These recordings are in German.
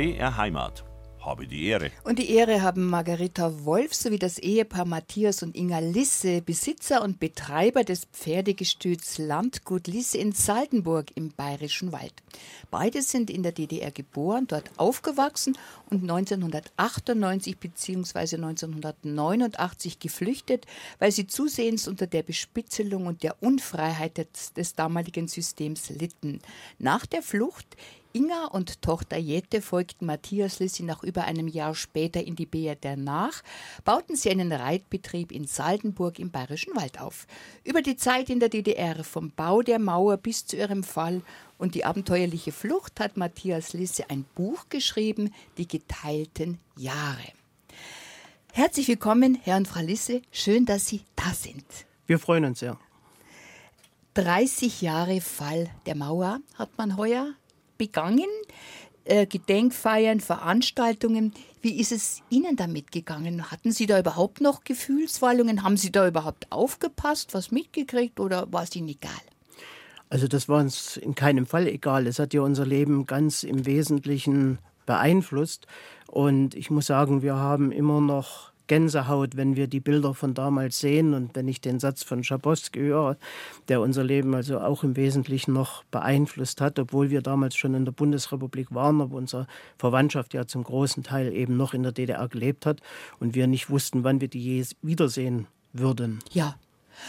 BR Heimat habe die Ehre. Und die Ehre haben Margareta Wolf sowie das Ehepaar Matthias und Inga Lisse, Besitzer und Betreiber des Pferdegestüts Landgut Lisse in Saldenburg im Bayerischen Wald. Beide sind in der DDR geboren, dort aufgewachsen und 1998 bzw. 1989 geflüchtet, weil sie zusehends unter der Bespitzelung und der Unfreiheit des, des damaligen Systems litten. Nach der Flucht Inga und Tochter Jette folgten Matthias Lissi nach über einem Jahr später in die BRD nach, bauten sie einen Reitbetrieb in Saldenburg im Bayerischen Wald auf. Über die Zeit in der DDR, vom Bau der Mauer bis zu ihrem Fall und die abenteuerliche Flucht hat Matthias Lisse ein Buch geschrieben, Die geteilten Jahre. Herzlich willkommen, Herr und Frau Lisse. Schön, dass Sie da sind. Wir freuen uns sehr. 30 Jahre Fall der Mauer hat man heuer begangen. Äh, Gedenkfeiern, Veranstaltungen. Wie ist es Ihnen damit gegangen? Hatten Sie da überhaupt noch Gefühlswallungen? Haben Sie da überhaupt aufgepasst, was mitgekriegt oder war es Ihnen egal? Also das war uns in keinem Fall egal. Es hat ja unser Leben ganz im Wesentlichen beeinflusst. Und ich muss sagen, wir haben immer noch Gänsehaut, wenn wir die Bilder von damals sehen und wenn ich den Satz von Schabowski höre, der unser Leben also auch im Wesentlichen noch beeinflusst hat, obwohl wir damals schon in der Bundesrepublik waren, aber unsere Verwandtschaft ja zum großen Teil eben noch in der DDR gelebt hat und wir nicht wussten, wann wir die je wiedersehen würden. Ja,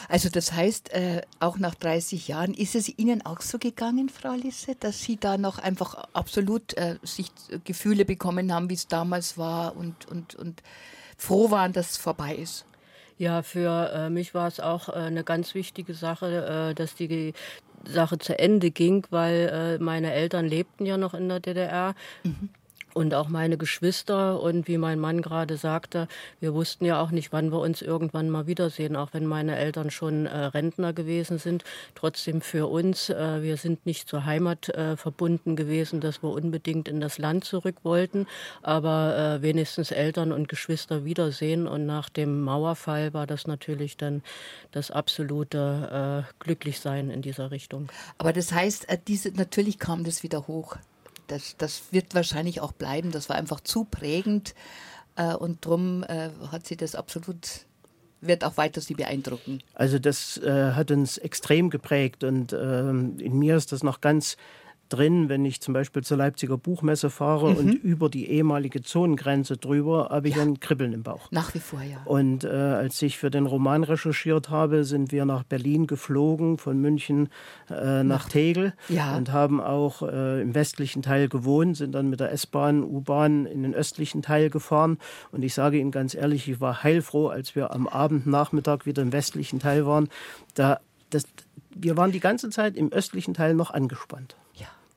also das heißt, äh, auch nach 30 Jahren ist es Ihnen auch so gegangen, Frau Lisse, dass Sie da noch einfach absolut äh, sich Gefühle bekommen haben, wie es damals war und, und, und froh waren, dass es vorbei ist. Ja, für äh, mich war es auch äh, eine ganz wichtige Sache, äh, dass die Sache zu Ende ging, weil äh, meine Eltern lebten ja noch in der DDR. Mhm und auch meine Geschwister und wie mein Mann gerade sagte, wir wussten ja auch nicht, wann wir uns irgendwann mal wiedersehen, auch wenn meine Eltern schon äh, Rentner gewesen sind. Trotzdem für uns, äh, wir sind nicht zur Heimat äh, verbunden gewesen, dass wir unbedingt in das Land zurück wollten, aber äh, wenigstens Eltern und Geschwister wiedersehen. Und nach dem Mauerfall war das natürlich dann das absolute äh, Glücklichsein in dieser Richtung. Aber das heißt, äh, diese, natürlich kam das wieder hoch das, das wird wahrscheinlich auch bleiben. Das war einfach zu prägend äh, und darum äh, hat sie das absolut wird auch weiter sie beeindrucken. Also das äh, hat uns extrem geprägt und ähm, in mir ist das noch ganz drin, wenn ich zum Beispiel zur Leipziger Buchmesse fahre mhm. und über die ehemalige Zonengrenze drüber, habe ich ja. ein Kribbeln im Bauch. Nach wie vor, ja. Und äh, als ich für den Roman recherchiert habe, sind wir nach Berlin geflogen, von München äh, nach, Tegel ja. und haben auch äh, im westlichen Teil gewohnt, sind dann mit der S-Bahn, U-Bahn in den östlichen Teil gefahren. Und ich sage Ihnen ganz ehrlich, ich war heilfroh, als wir am Abend, Nachmittag wieder im westlichen Teil waren. Da, das, wir waren die ganze Zeit im östlichen Teil noch angespannt.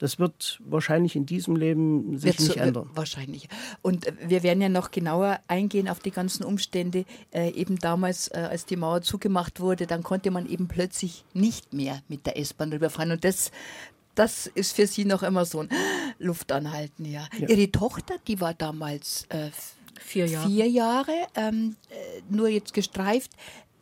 Das wird wahrscheinlich in diesem Leben sich nicht so, ändern. Wahrscheinlich. Und wir werden ja noch genauer eingehen auf die ganzen Umstände. Äh, eben damals, äh, als die Mauer zugemacht wurde, dann konnte man eben plötzlich nicht mehr mit der S-Bahn rüberfahren. Und das, das ist für Sie noch immer so ein Luftanhalten. Ja. ja. Ihre Tochter, die war damals äh, vier Jahre, vier Jahre ähm, äh, nur jetzt gestreift.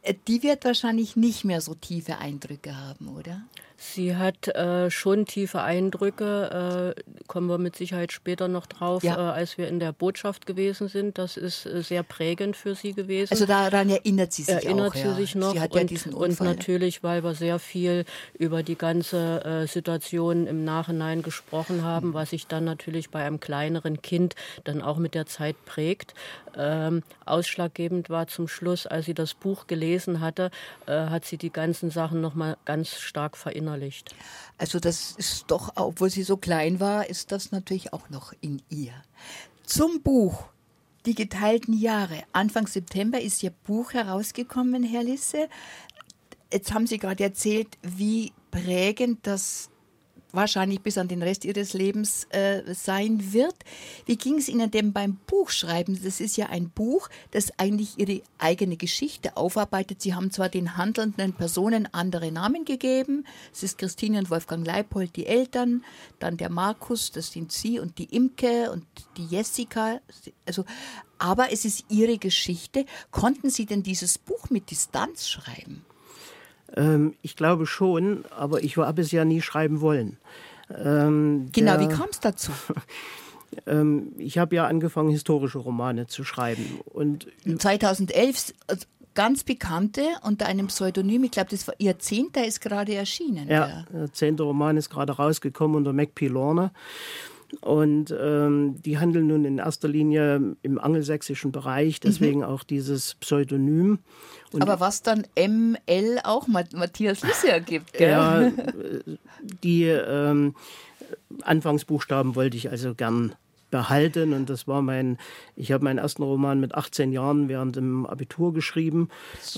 Äh, die wird wahrscheinlich nicht mehr so tiefe Eindrücke haben, oder? Sie hat äh, schon tiefe Eindrücke, äh, kommen wir mit Sicherheit später noch drauf, ja. äh, als wir in der Botschaft gewesen sind. Das ist äh, sehr prägend für sie gewesen. Also daran erinnert sie sich erinnert auch. Erinnert sie sich noch. Sie hat ja diesen und, und natürlich, weil wir sehr viel über die ganze äh, Situation im Nachhinein gesprochen haben, mhm. was sich dann natürlich bei einem kleineren Kind dann auch mit der Zeit prägt. Ähm, ausschlaggebend war zum Schluss, als sie das Buch gelesen hatte, äh, hat sie die ganzen Sachen noch mal ganz stark verinnerlicht verinnerlicht. Also das ist doch, obwohl sie so klein war, ist das natürlich auch noch in ihr. Zum Buch Die geteilten Jahre. Anfang September ist Ihr Buch herausgekommen, Herr Lisse. Jetzt haben Sie gerade erzählt, wie prägend das wahrscheinlich bis an den Rest ihres Lebens äh, sein wird. Wie ging es Ihnen denn beim Buchschreiben? Das ist ja ein Buch, das eigentlich Ihre eigene Geschichte aufarbeitet. Sie haben zwar den handelnden Personen andere Namen gegeben. Es ist Christine und Wolfgang Leipold, die Eltern, dann der Markus, das sind Sie und die Imke und die Jessica. Also, aber es ist Ihre Geschichte. Konnten Sie denn dieses Buch mit Distanz schreiben? Ähm, ich glaube schon, aber ich habe es ja nie schreiben wollen. Ähm, genau, wie kam es dazu? Ähm, ich habe ja angefangen, historische Romane zu schreiben. Und 2011 ganz bekannte unter einem Pseudonym. Ich glaube, das war ihr Zehnter ist gerade erschienen. Ja, der zehnte Roman ist gerade rausgekommen unter MacP Lorne. Und ähm, die handeln nun in erster Linie im angelsächsischen Bereich, deswegen mhm. auch dieses Pseudonym. Und Aber was dann ML auch Matthias Lisse ergibt, gell? Ja, die ähm, Anfangsbuchstaben wollte ich also gern behalten. Und das war mein, ich habe meinen ersten Roman mit 18 Jahren während dem Abitur geschrieben.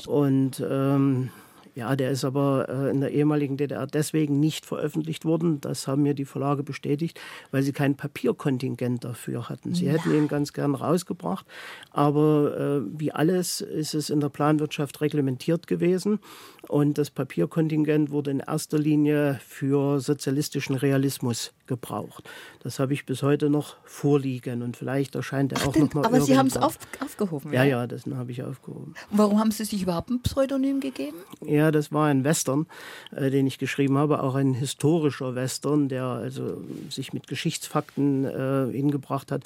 Und ähm, ja, der ist aber äh, in der ehemaligen DDR deswegen nicht veröffentlicht worden. Das haben mir die Verlage bestätigt, weil sie kein Papierkontingent dafür hatten. Sie ja. hätten ihn ganz gern rausgebracht, aber äh, wie alles ist es in der Planwirtschaft reglementiert gewesen und das Papierkontingent wurde in erster Linie für sozialistischen Realismus gebraucht. Das habe ich bis heute noch vorliegen und vielleicht erscheint er auch noch mal. Aber Sie haben es auf, aufgehoben. Ja, ja, das habe ich aufgehoben. Und warum haben Sie sich überhaupt ein Pseudonym gegeben? Ja, das war ein Western, äh, den ich geschrieben habe, auch ein historischer Western, der also sich mit Geschichtsfakten äh, hingebracht hat.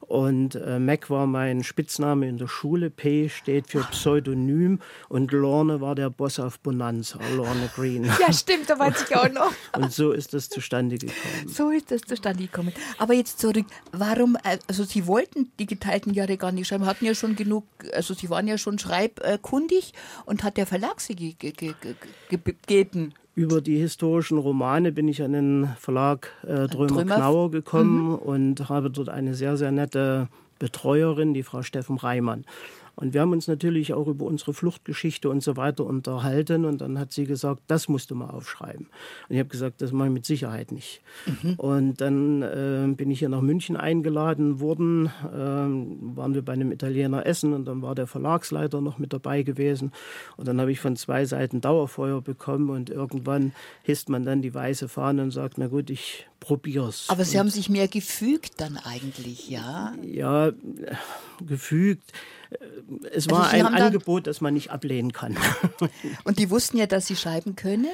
Und äh, Mac war mein Spitzname in der Schule. P steht für Pseudonym und Lorne war der Boss auf Bonanza, Lorne Green. Ja, stimmt, da weiß ich auch noch. und so ist das zustande gekommen. So ist das zustande gekommen. Aber jetzt zurück, warum, äh, also Sie wollten die geteilten Jahre gar nicht schreiben, hatten ja schon genug, also Sie waren ja schon schreibkundig und hat der Verlag Sie gegeben? Über die historischen Romane bin ich an den Verlag äh, Drömer, Knauer gekommen mhm. und habe dort eine sehr, sehr nette Betreuerin, die Frau Steffen Reimann. Und wir haben uns natürlich auch über unsere Fluchtgeschichte und so weiter unterhalten. Und dann hat sie gesagt, das musst du mal aufschreiben. Und ich habe gesagt, das mache ich mit Sicherheit nicht. Mhm. Und dann äh, bin ich hier nach München eingeladen worden. Ähm, waren wir bei einem Italiener essen und dann war der Verlagsleiter noch mit dabei gewesen. Und dann habe ich von zwei Seiten Dauerfeuer bekommen und irgendwann hisst man dann die weiße Fahne und sagt, na gut, ich probier's. Aber Sie und, haben sich mehr gefügt dann eigentlich, ja? Ja, gefügt. Es also war also ein Angebot, das man nicht ablehnen kann. Und die wussten ja, dass sie schreiben können.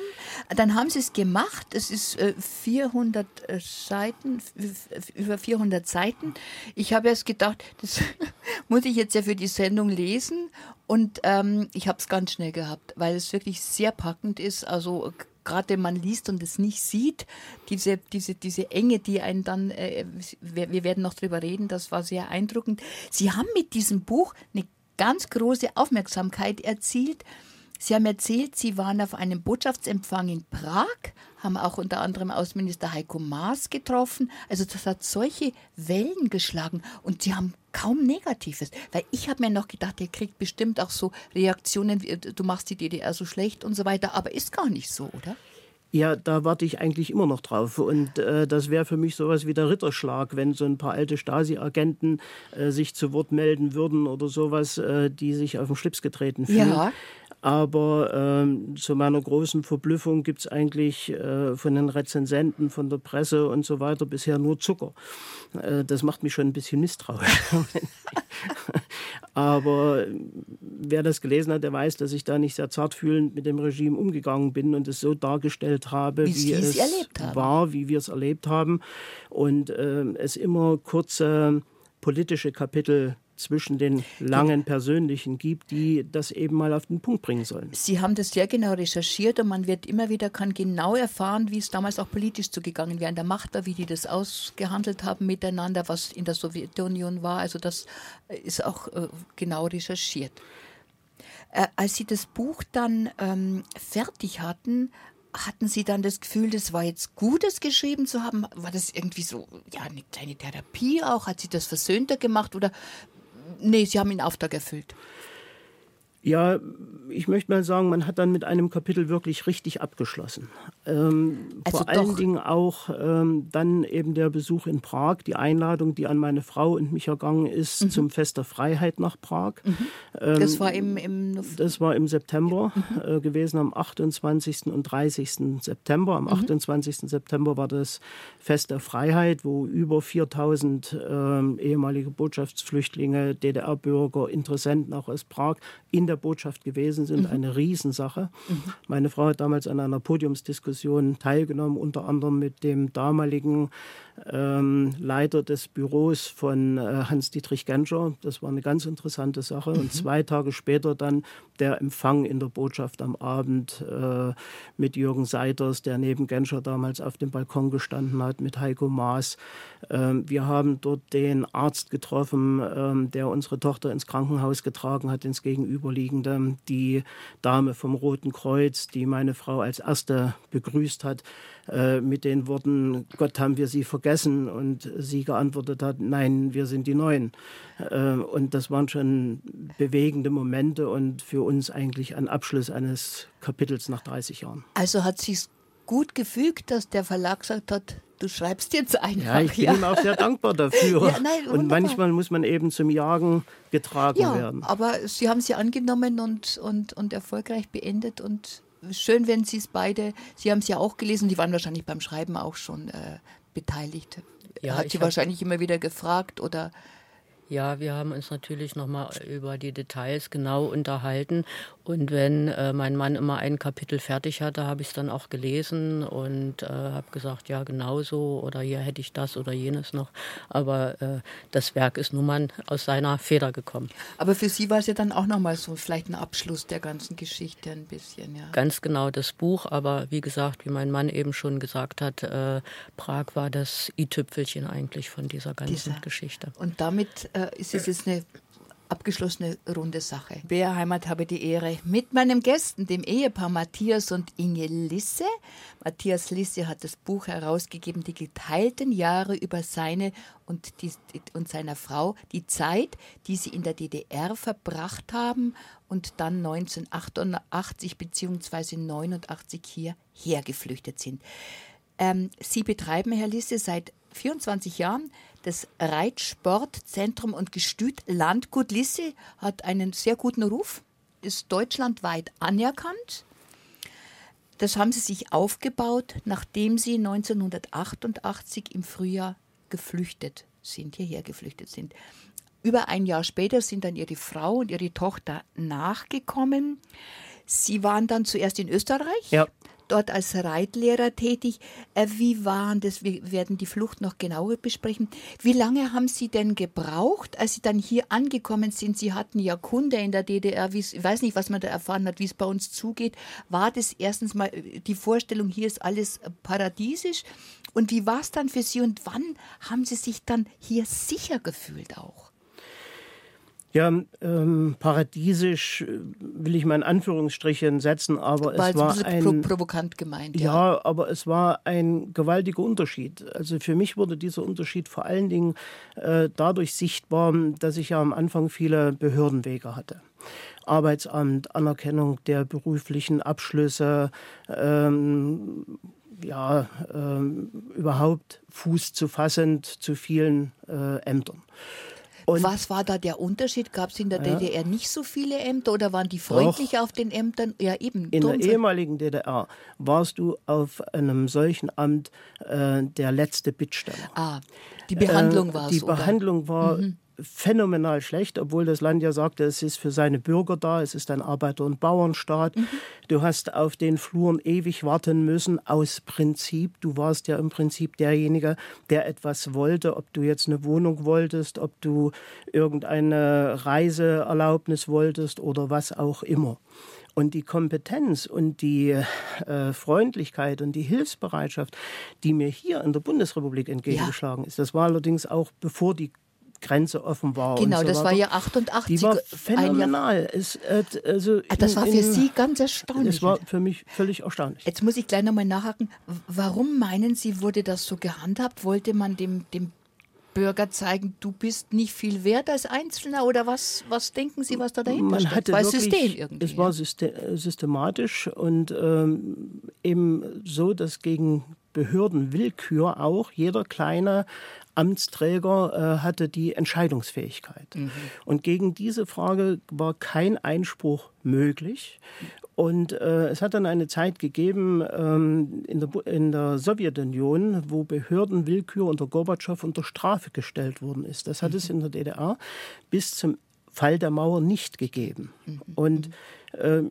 Dann haben sie es gemacht. Es ist 400 äh, äh, Seiten, über 400 Seiten. Ich habe erst gedacht, das muss ich jetzt ja für die Sendung lesen. Und ähm, ich habe es ganz schnell gehabt, weil es wirklich sehr packend ist. Also gerade wenn man liest und es nicht sieht, diese, diese, diese Enge, die einen dann, äh, wir, wir werden noch drüber reden, das war sehr eindruckend. Sie haben mit diesem Buch eine ganz große Aufmerksamkeit erzielt. Sie haben erzählt, Sie waren auf einem Botschaftsempfang in Prag, haben auch unter anderem Außenminister Heiko Maas getroffen. Also das hat solche Wellen geschlagen und Sie haben kaum Negatives. Weil ich habe mir noch gedacht, ihr kriegt bestimmt auch so Reaktionen, wie, du machst die DDR so schlecht und so weiter. Aber ist gar nicht so, oder? Ja, da warte ich eigentlich immer noch drauf. Und äh, das wäre für mich sowas wie der Ritterschlag, wenn so ein paar alte Stasi-Agenten äh, sich zu Wort melden würden oder sowas, äh, die sich auf den Schlips getreten fühlen. Ja. Aber ähm, zu meiner großen Verblüffung gibt es eigentlich äh, von den Rezensenten, von der Presse und so weiter bisher nur Zucker. Äh, das macht mich schon ein bisschen misstrauisch. Aber wer das gelesen hat, der weiß, dass ich da nicht sehr zartfühlend mit dem Regime umgegangen bin und es so dargestellt habe, wie, wie es war, wie wir es erlebt haben. Und äh, es immer kurze politische Kapitel zwischen den langen persönlichen gibt, die das eben mal auf den Punkt bringen sollen. Sie haben das sehr genau recherchiert und man wird immer wieder kann genau erfahren, wie es damals auch politisch zugegangen wäre in der Macht war, wie die das ausgehandelt haben miteinander, was in der Sowjetunion war. Also das ist auch äh, genau recherchiert. Äh, als Sie das Buch dann ähm, fertig hatten, hatten Sie dann das Gefühl, das war jetzt Gutes geschrieben zu haben? War das irgendwie so, ja, eine kleine Therapie auch? Hat Sie das versöhnter gemacht oder nee, Sie haben den Auftrag erfüllt. Ja, ich möchte mal sagen, man hat dann mit einem Kapitel wirklich richtig abgeschlossen. Ähm, also vor allen Dingen auch ähm, dann eben der Besuch in Prag, die Einladung, die an meine Frau und mich ergangen ist mhm. zum Fest der Freiheit nach Prag. Mhm. Ähm, das war im, im Das war im September mhm. äh, gewesen, am 28. und 30. September. Am 28. Mhm. September war das Fest der Freiheit, wo über 4000 ähm, ehemalige Botschaftsflüchtlinge, DDR-Bürger, Interessenten auch aus Prag in der Botschaft gewesen sind, mhm. eine Riesensache. Mhm. Meine Frau hat damals an einer Podiumsdiskussion teilgenommen, unter anderem mit dem damaligen ähm, Leiter des Büros von äh, Hans-Dietrich Genscher. Das war eine ganz interessante Sache. Mhm. Und zwei Tage später dann der Empfang in der Botschaft am Abend äh, mit Jürgen Seiters, der neben Genscher damals auf dem Balkon gestanden hat, mit Heiko Maas. Ähm, wir haben dort den Arzt getroffen, ähm, der unsere Tochter ins Krankenhaus getragen hat, ins Gegenüberliegende. Die Dame vom Roten Kreuz, die meine Frau als erste begrüßt hat, äh, mit den Worten, Gott haben wir sie vergessen. Und sie geantwortet hat, nein, wir sind die Neuen. Äh, und das waren schon bewegende Momente und für uns eigentlich ein Abschluss eines Kapitels nach 30 Jahren. Also hat es gut gefügt, dass der Verlag gesagt hat, du schreibst jetzt einfach. Ja, ich bin ja. ihm auch sehr dankbar dafür. Ja, nein, und manchmal muss man eben zum Jagen getragen ja, werden. Aber Sie haben sie angenommen und, und, und erfolgreich beendet und schön, wenn Sie es beide, Sie haben es ja auch gelesen, die waren wahrscheinlich beim Schreiben auch schon äh, beteiligt. Ja, Hat sie wahrscheinlich immer wieder gefragt oder ja, wir haben uns natürlich nochmal über die Details genau unterhalten. Und wenn äh, mein Mann immer ein Kapitel fertig hatte, habe ich es dann auch gelesen und äh, habe gesagt, ja, genau so oder hier hätte ich das oder jenes noch. Aber äh, das Werk ist nun mal aus seiner Feder gekommen. Aber für Sie war es ja dann auch nochmal so vielleicht ein Abschluss der ganzen Geschichte ein bisschen, ja. Ganz genau das Buch, aber wie gesagt, wie mein Mann eben schon gesagt hat, äh, Prag war das i-Tüpfelchen eigentlich von dieser ganzen Dieser. Geschichte. Und damit äh, ist es jetzt eine abgeschlossene runde Sache. Wer Heimat habe die Ehre mit meinen Gästen, dem Ehepaar Matthias und Inge Lisse. Matthias Lisse hat das Buch herausgegeben, die geteilten Jahre über seine und, die, und seiner Frau, die Zeit, die sie in der DDR verbracht haben und dann 1988 bzw. 89 hierher geflüchtet sind. Ähm, sie betreiben, Herr Lisse, seit 24 Jahren das Reitsportzentrum und Gestüt Landgut Lisse hat einen sehr guten Ruf, ist deutschlandweit anerkannt. Das haben sie sich aufgebaut, nachdem sie 1988 im Frühjahr geflüchtet sind, hierher geflüchtet sind. Über ein Jahr später sind dann ihre Frau und ihre Tochter nachgekommen. Sie waren dann zuerst in Österreich, ja dort als Reitlehrer tätig. Äh, wie waren das? Wir werden die Flucht noch genauer besprechen. Wie lange haben Sie denn gebraucht, als Sie dann hier angekommen sind? Sie hatten ja Kunde in der DDR. Ich weiß nicht, was man da erfahren hat, wie es bei uns zugeht. War das erstens mal äh, die Vorstellung, hier ist alles paradiesisch? Und wie war es dann für Sie und wann haben Sie sich dann hier sicher gefühlt auch? Ja, ähm, paradiesisch äh, will ich mal in Anführungsstrichen setzen, aber war es war ein, ein provokant gemeint. Ja. ja, aber es war ein gewaltiger Unterschied. Also für mich wurde dieser Unterschied vor allen Dingen äh, dadurch sichtbar, dass ich ja am Anfang viele Behördenwege hatte. Arbeitsamt, Anerkennung der beruflichen Abschlüsse, ähm, ja, ähm, überhaupt Fuß zu fassend zu vielen äh, Ämtern. Und Was war da der Unterschied? Gab es in der ja. DDR nicht so viele Ämter oder waren die freundlich Doch. auf den Ämtern? Ja, eben. In der ehemaligen DDR warst du auf einem solchen Amt äh, der letzte Bittsteller. Ah, die Behandlung äh, war. Die Behandlung war mhm phänomenal schlecht, obwohl das Land ja sagte, es ist für seine Bürger da, es ist ein Arbeiter- und Bauernstaat. Mhm. Du hast auf den Fluren ewig warten müssen, aus Prinzip. Du warst ja im Prinzip derjenige, der etwas wollte, ob du jetzt eine Wohnung wolltest, ob du irgendeine Reiseerlaubnis wolltest oder was auch immer. Und die Kompetenz und die äh, Freundlichkeit und die Hilfsbereitschaft, die mir hier in der Bundesrepublik entgegengeschlagen ja. ist, das war allerdings auch bevor die Grenze offen war. Genau, so das war ja 88. Die war phänomenal. Es, äh, also ah, das in, war für in, Sie ganz erstaunlich. Das war für mich völlig erstaunlich. Jetzt muss ich gleich nochmal nachhaken. Warum meinen Sie, wurde das so gehandhabt? Wollte man dem, dem Bürger zeigen, du bist nicht viel wert als Einzelner oder was, was denken Sie, was da dahinter Man steht? Hatte wirklich, System irgendwie. Es war systematisch und ähm, eben so, dass gegen Behördenwillkür auch jeder kleine Amtsträger äh, hatte die Entscheidungsfähigkeit. Mhm. Und gegen diese Frage war kein Einspruch möglich. Und äh, es hat dann eine Zeit gegeben ähm, in, der, in der Sowjetunion, wo Behördenwillkür unter Gorbatschow unter Strafe gestellt worden ist. Das hat mhm. es in der DDR bis zum Fall der Mauer nicht gegeben. Mhm. Und äh,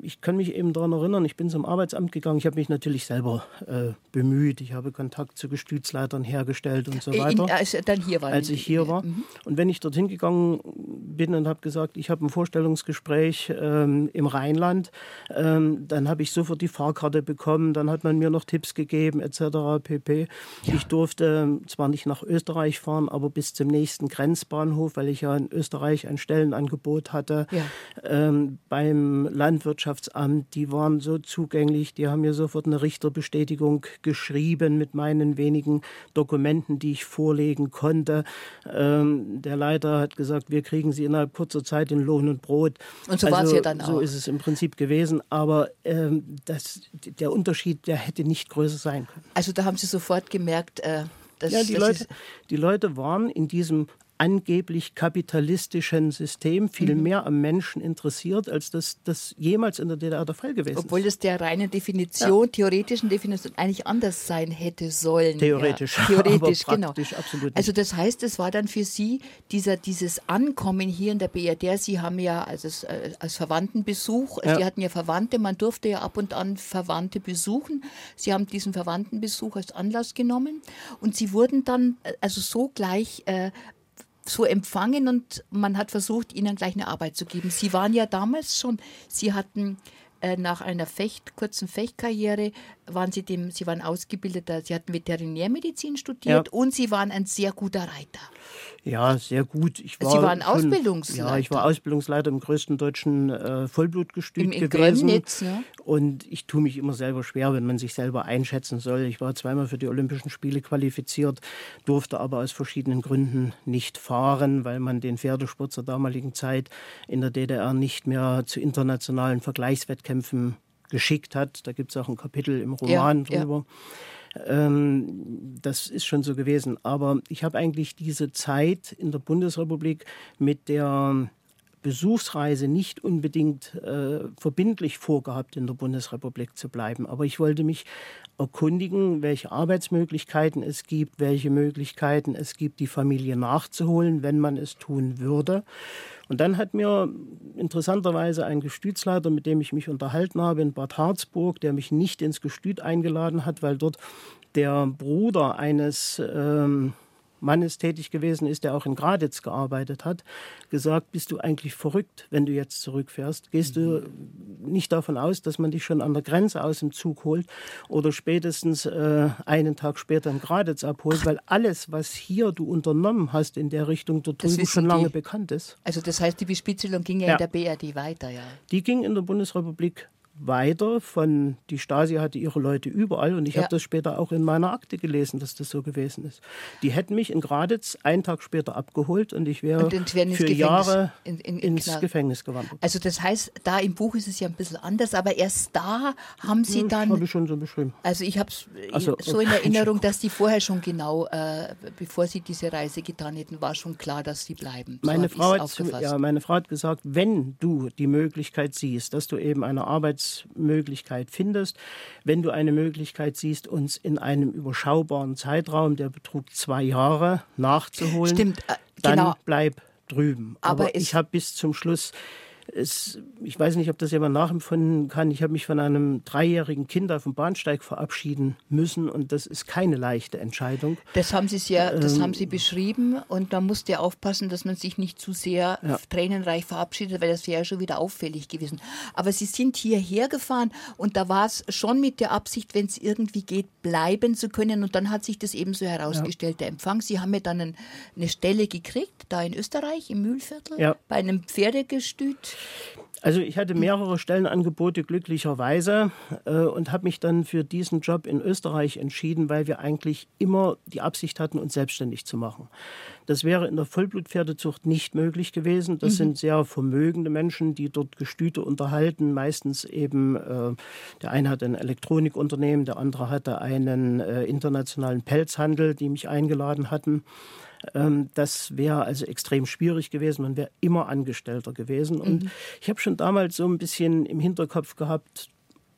ich kann mich eben daran erinnern, ich bin zum Arbeitsamt gegangen. Ich habe mich natürlich selber äh, bemüht. Ich habe Kontakt zu Gestütsleitern hergestellt und so weiter. In, als, dann hier war als ich hier war. Mhm. Und wenn ich dorthin gegangen bin und habe gesagt, ich habe ein Vorstellungsgespräch ähm, im Rheinland, ähm, dann habe ich sofort die Fahrkarte bekommen. Dann hat man mir noch Tipps gegeben etc. pp. Ja. Ich durfte ähm, zwar nicht nach Österreich fahren, aber bis zum nächsten Grenzbahnhof, weil ich ja in Österreich ein Stellenangebot hatte ja. ähm, beim Land Landwirtschaftsamt, die waren so zugänglich, die haben mir sofort eine Richterbestätigung geschrieben mit meinen wenigen Dokumenten, die ich vorlegen konnte. Ähm, der Leiter hat gesagt, wir kriegen sie innerhalb kurzer Zeit in Lohn und Brot. Und so also, war es ja dann auch. So ist es im Prinzip gewesen, aber ähm, das, der Unterschied, der hätte nicht größer sein können. Also da haben Sie sofort gemerkt, äh, dass, ja, die, Leute, die Leute waren in diesem angeblich kapitalistischen System viel mhm. mehr am Menschen interessiert, als das, das jemals in der DDR der Fall gewesen ist. Obwohl das der reinen Definition, ja. theoretischen Definition eigentlich anders sein hätte sollen. Theoretisch. Ja. Theoretisch, genau. Absolut also das heißt, es war dann für Sie dieser, dieses Ankommen hier in der BRD. Sie haben ja als, als Verwandtenbesuch, ja. Sie hatten ja Verwandte, man durfte ja ab und an Verwandte besuchen. Sie haben diesen Verwandtenbesuch als Anlass genommen und Sie wurden dann äh, also so gleich äh, so empfangen und man hat versucht, ihnen gleich eine Arbeit zu geben. Sie waren ja damals schon, sie hatten äh, nach einer Fecht, kurzen Fechtkarriere waren sie dem, sie waren ausgebildeter, sie hatten Veterinärmedizin studiert ja. und sie waren ein sehr guter Reiter. Ja, sehr gut. Ich war Sie waren schon, Ausbildungsleiter. Ja, ich war Ausbildungsleiter im größten deutschen äh, Vollblutgestüt Im, in gewesen. Grömnitz, ja. Und ich tue mich immer selber schwer, wenn man sich selber einschätzen soll. Ich war zweimal für die Olympischen Spiele qualifiziert, durfte aber aus verschiedenen Gründen nicht fahren, weil man den Pferdesport zur damaligen Zeit in der DDR nicht mehr zu internationalen Vergleichswettkämpfen geschickt hat. Da gibt es auch ein Kapitel im Roman ja, drüber. Ja. Ähm, das ist schon so gewesen. Aber ich habe eigentlich diese Zeit in der Bundesrepublik mit der Besuchsreise nicht unbedingt äh, verbindlich vorgehabt, in der Bundesrepublik zu bleiben. Aber ich wollte mich erkundigen, welche Arbeitsmöglichkeiten es gibt, welche Möglichkeiten es gibt, die Familie nachzuholen, wenn man es tun würde. Und dann hat mir interessanterweise ein Gestütsleiter, mit dem ich mich unterhalten habe in Bad Harzburg, der mich nicht ins Gestüt eingeladen hat, weil dort der Bruder eines ähm, Mannes tätig gewesen ist, der auch in Graditz gearbeitet hat, gesagt, bist du eigentlich verrückt, wenn du jetzt zurückfährst? Gehst du nicht davon aus, dass man dich schon an der Grenze aus dem Zug holt oder spätestens äh, einen Tag später in Graditz abholt, weil alles, was hier du unternommen hast in der Richtung, dort drüben schon lange die, bekannt ist. Also das heißt, die Bespitzelung ging ja, ja, in der BRD weiter, ja? Die ging in der Bundesrepublik weiter von, die Stasi hatte ihre Leute überall und ich ja. habe das später auch in meiner Akte gelesen, dass das so gewesen ist. Die hätten mich in Graditz einen Tag später abgeholt und ich wäre für Gefängnis, Jahre in, in, in ins Knall. Gefängnis gewandert. Also das heißt, da im Buch ist es ja ein bisschen anders, aber erst da haben Sie hm, dann... Habe ich schon so beschrieben. Also ich habe es also, so in Erinnerung, dass die vorher schon genau, äh, bevor Sie diese Reise getan hätten, war schon klar, dass Sie bleiben. So meine, Frau hat, ja, meine Frau hat gesagt, wenn du die Möglichkeit siehst, dass du eben eine Arbeits Möglichkeit findest. Wenn du eine Möglichkeit siehst, uns in einem überschaubaren Zeitraum, der betrug zwei Jahre, nachzuholen, Stimmt, äh, dann genau. bleib drüben. Aber, Aber ich habe bis zum Schluss es, ich weiß nicht, ob das jemand nachempfunden kann. Ich habe mich von einem dreijährigen Kind auf dem Bahnsteig verabschieden müssen und das ist keine leichte Entscheidung. Das haben Sie ja, das ähm, haben Sie beschrieben und man musste ja aufpassen, dass man sich nicht zu sehr ja. tränenreich verabschiedet, weil das wäre ja schon wieder auffällig gewesen. Aber Sie sind hierher gefahren und da war es schon mit der Absicht, wenn es irgendwie geht, bleiben zu können und dann hat sich das eben so herausgestellt, ja. der Empfang. Sie haben ja dann eine Stelle gekriegt, da in Österreich, im Mühlviertel, ja. bei einem Pferdegestüt. Also ich hatte mehrere Stellenangebote glücklicherweise äh, und habe mich dann für diesen Job in Österreich entschieden, weil wir eigentlich immer die Absicht hatten, uns selbstständig zu machen. Das wäre in der Vollblutpferdezucht nicht möglich gewesen. Das mhm. sind sehr vermögende Menschen, die dort Gestüte unterhalten. Meistens eben, äh, der eine hat ein Elektronikunternehmen, der andere hatte einen äh, internationalen Pelzhandel, die mich eingeladen hatten. Ähm, das wäre also extrem schwierig gewesen. Man wäre immer Angestellter gewesen. Und mhm. ich habe schon damals so ein bisschen im Hinterkopf gehabt,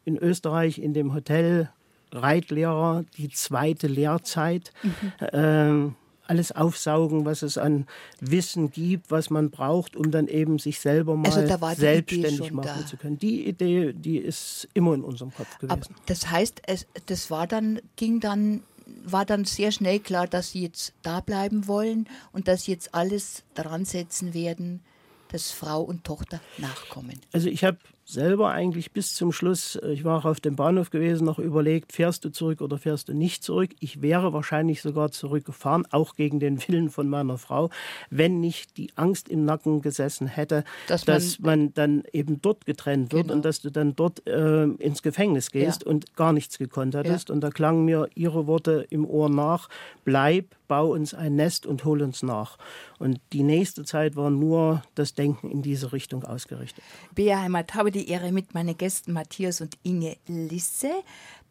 in Österreich in dem Hotel Reitlehrer, die zweite Lehrzeit. Mhm. Ähm, alles aufsaugen, was es an Wissen gibt, was man braucht, um dann eben sich selber also mal also selbstständig machen da. zu können. Die Idee, die ist immer in unserem Kopf gewesen. Aber das heißt, es, das war dann, ging dann war dann sehr schnell klar, dass sie jetzt da bleiben wollen und dass sie jetzt alles dran setzen werden, dass Frau und Tochter nachkommen. Also ich habe selber eigentlich bis zum Schluss, äh, ich war auch auf dem Bahnhof gewesen, noch überlegt, fährst du zurück oder fährst du nicht zurück. Ich wäre wahrscheinlich sogar zurückgefahren, auch gegen den Willen von meiner Frau, wenn nicht die Angst im Nacken gesessen hätte, dass, dass man, man, dann eben dort getrennt wird genau. und dass du dann dort äh, ins Gefängnis gehst ja. und gar nichts gekonnt hattest. Ja. Und da klangen mir ihre Worte im Ohr nach, bleib, bau uns ein Nest und hol uns nach. Und die nächste Zeit war nur das Denken in diese Richtung ausgerichtet. Bea Heimat habe die Ehre mit meinen Gästen Matthias und Inge Lisse,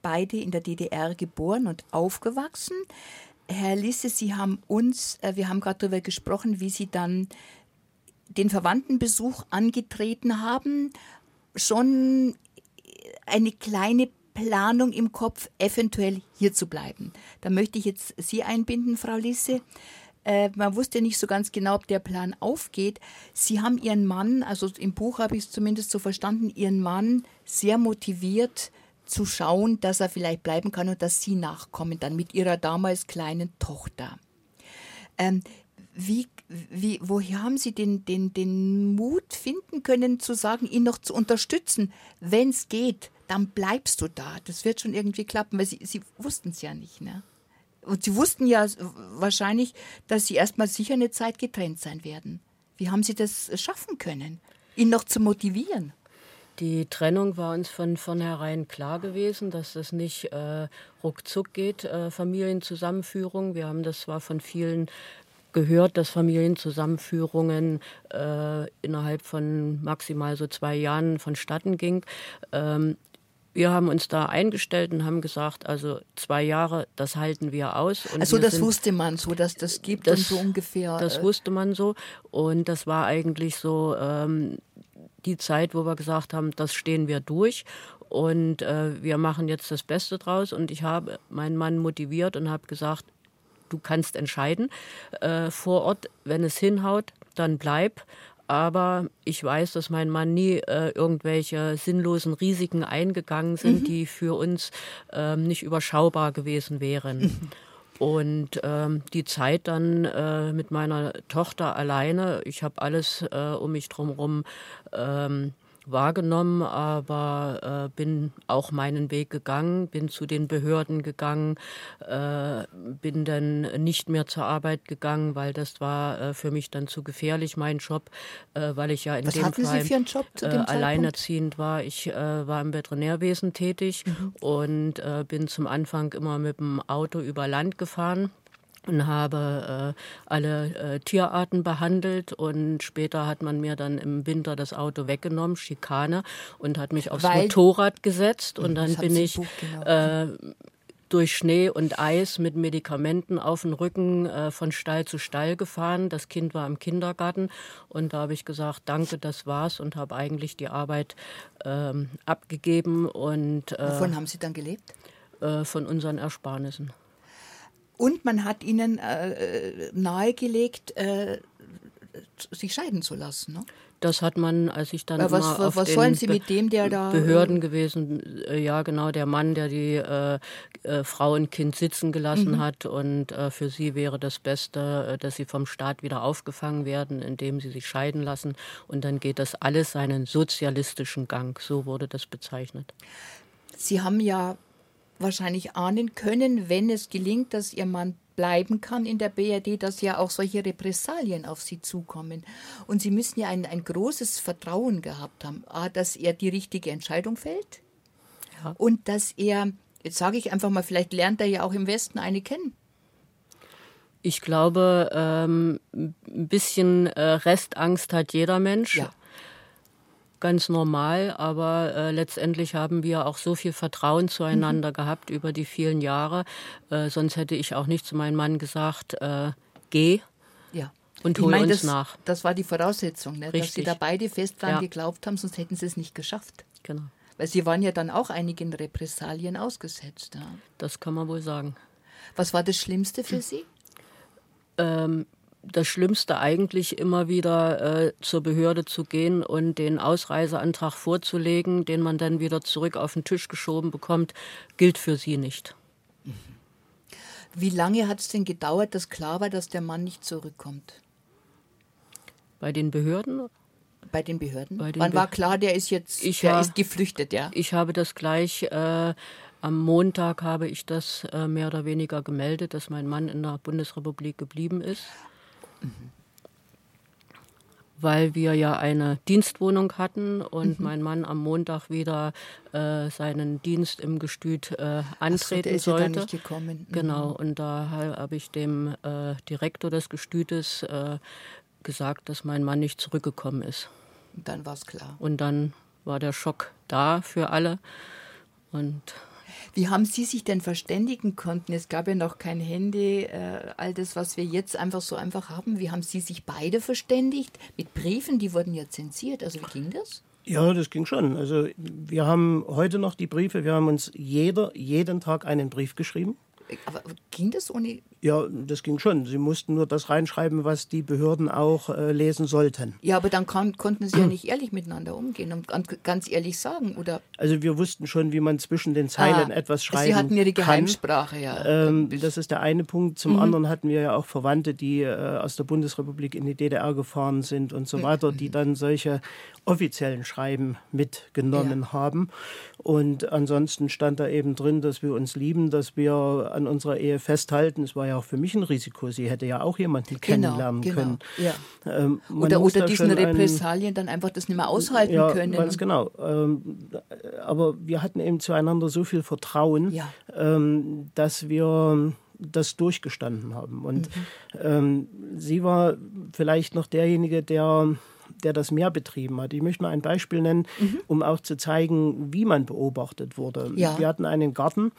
beide in der DDR geboren und aufgewachsen. Herr Lisse, Sie haben uns, äh, wir haben gerade darüber gesprochen, wie Sie dann den Verwandtenbesuch angetreten haben, schon eine kleine Planung im Kopf, eventuell hier zu bleiben. Da möchte ich jetzt Sie einbinden, Frau Lisse. Äh, man wusste nicht so ganz genau, ob der Plan aufgeht. Sie haben Ihren Mann, also im Buch habe ich es zumindest so verstanden, Ihren Mann sehr motiviert zu schauen, dass er vielleicht bleiben kann und dass Sie nachkommen, dann mit Ihrer damals kleinen Tochter. Ähm, wie, wie, woher haben Sie den, den, den Mut finden können, zu sagen, ihn noch zu unterstützen, wenn es geht? Dann bleibst du da. Das wird schon irgendwie klappen, weil sie, sie wussten es ja nicht. Ne? Und sie wussten ja wahrscheinlich, dass sie erstmal sicher eine Zeit getrennt sein werden. Wie haben sie das schaffen können, ihn noch zu motivieren? Die Trennung war uns von vornherein klar gewesen, dass das nicht äh, ruckzuck geht, äh, Familienzusammenführung. Wir haben das zwar von vielen gehört, dass Familienzusammenführungen äh, innerhalb von maximal so zwei Jahren vonstatten ging. Ähm, wir haben uns da eingestellt und haben gesagt, also zwei Jahre, das halten wir aus. Und also wir das sind, wusste man so, dass das gibt das, und so ungefähr. Das äh, wusste man so und das war eigentlich so ähm, die Zeit, wo wir gesagt haben, das stehen wir durch und äh, wir machen jetzt das Beste draus. Und ich habe meinen Mann motiviert und habe gesagt, du kannst entscheiden äh, vor Ort, wenn es hinhaut, dann bleib aber ich weiß, dass mein Mann nie äh, irgendwelche sinnlosen Risiken eingegangen sind, mhm. die für uns ähm, nicht überschaubar gewesen wären. Mhm. Und ähm, die Zeit dann äh, mit meiner Tochter alleine, ich habe alles äh, um mich drumherum ähm, wahrgenommen, aber äh, bin auch meinen Weg gegangen, bin zu den Behörden gegangen, äh, bin dann nicht mehr zur Arbeit gegangen, weil das war äh, für mich dann zu gefährlich, mein Job, äh, weil ich ja in Was dem Fall Sie für einen Job zu dem äh, alleinerziehend war. Ich äh, war im Veterinärwesen tätig mhm. und bin zum Anfang immer mit dem Auto über Land gefahren und habe äh, alle äh, Tierarten behandelt und später hat man mir dann im Winter das Auto weggenommen, Schikane, und hat mich aufs Weil, Motorrad gesetzt und dann bin ich äh, durch Schnee und Eis mit Medikamenten auf dem Rücken äh, von Stall zu Stall gefahren. Das Kind war im Kindergarten und da habe ich gesagt, danke, das war's und habe eigentlich die Arbeit ähm, abgegeben. Und, äh, Wovon haben Sie dann gelebt? Äh, von unseren Ersparnissen. Und man hat ihnen äh, äh, nahegelegt, äh, sich scheiden zu lassen. Ne? Das hat man, als ich dann was, was, auf was wollen Sie mit dem, der da Behörden äh, gewesen, äh, ja genau, der Mann, der die äh, äh, Frau und Kind sitzen gelassen mhm. hat und äh, für sie wäre das Beste, dass sie vom Staat wieder aufgefangen werden, indem sie sich scheiden lassen und dann geht das alles seinen sozialistischen Gang, so wurde das bezeichnet. Sie haben ja wahrscheinlich ahnen können, wenn es gelingt, dass ihr Mann bleiben kann in der BRD, dass ja auch solche Repressalien auf sie zukommen. Und sie müssen ja ein, ein großes Vertrauen gehabt haben, A, dass er die richtige Entscheidung fällt ja. und dass er, jetzt sage ich einfach mal, vielleicht lernt er ja auch im Westen eine kennen. Ich glaube, ähm, ein bisschen äh, Restangst hat jeder Mensch. Ja ganz normal, aber äh, letztendlich haben wir auch so viel Vertrauen zueinander mhm. gehabt über die vielen Jahre. Äh, sonst hätte ich auch nicht zu meinem Mann gesagt, äh, geh. Ja. Und hol ich mein, uns das, nach. Das war die Voraussetzung, ne? dass sie da beide fest dran ja. geglaubt haben, sonst hätten sie es nicht geschafft. Genau. Weil sie waren ja dann auch einigen Repressalien ausgesetzt. Ja. Das kann man wohl sagen. Was war das Schlimmste für Sie? ähm, das Schlimmste eigentlich immer wieder äh, zur Behörde zu gehen und den Ausreiseantrag vorzulegen, den man dann wieder zurück auf den Tisch geschoben bekommt, gilt für sie nicht. Wie lange hat es denn gedauert, dass klar war, dass der Mann nicht zurückkommt? Bei den Behörden? Bei den Behörden? Bei den Wann Be war klar, der ist jetzt, ich der ist geflüchtet, ja? Ich habe das gleich, äh, am Montag habe ich das äh, mehr oder weniger gemeldet, dass mein Mann in der Bundesrepublik geblieben ist. Mhm. Weil wir ja eine Dienstwohnung hatten und mhm. mein Mann am Montag wieder äh, seinen Dienst im Gestüt äh, antreten so, der sollte. Ja nicht gekommen. Mhm. Genau, und da habe ich dem äh, Direktor des Gestütes äh, gesagt, dass mein Mann nicht zurückgekommen ist. Und dann war es klar. Und dann war der Schock da für alle. Und wie haben Sie sich denn verständigen konnten? Es gab ja noch kein Handy, äh, all das, was wir jetzt einfach so einfach haben. Wie haben Sie sich beide verständigt? Mit Briefen, die wurden ja zensiert. Also wie ging das? Ja, das ging schon. Also wir haben heute noch die Briefe, wir haben uns jeder jeden Tag einen Brief geschrieben. Aber ging das ohne ja, das ging schon. Sie mussten nur das reinschreiben, was die Behörden auch äh, lesen sollten. Ja, aber dann kann, konnten Sie ja nicht ehrlich miteinander umgehen und ganz ehrlich sagen, oder? Also wir wussten schon, wie man zwischen den Zeilen ah, etwas schreiben kann. Sie hatten Ihre Geheimsprache, ja. Ähm, das ist der eine Punkt. Zum mhm. anderen hatten wir ja auch Verwandte, die äh, aus der Bundesrepublik in die DDR gefahren sind und so mhm. weiter, die dann solche offiziellen Schreiben mitgenommen ja. haben. Und ansonsten stand da eben drin, dass wir uns lieben, dass wir an unserer Ehe festhalten. Es war ja auch für mich ein Risiko. Sie hätte ja auch jemanden genau, kennenlernen genau. können. Ja. Ähm, oder oder diesen Repressalien dann einfach das nicht mehr aushalten ja, können. Ganz genau. Ähm, aber wir hatten eben zueinander so viel Vertrauen, ja. ähm, dass wir das durchgestanden haben. Und mhm. ähm, sie war vielleicht noch derjenige, der der das mehr betrieben hat. Ich möchte mal ein Beispiel nennen, mhm. um auch zu zeigen, wie man beobachtet wurde. Ja. Wir hatten einen Garten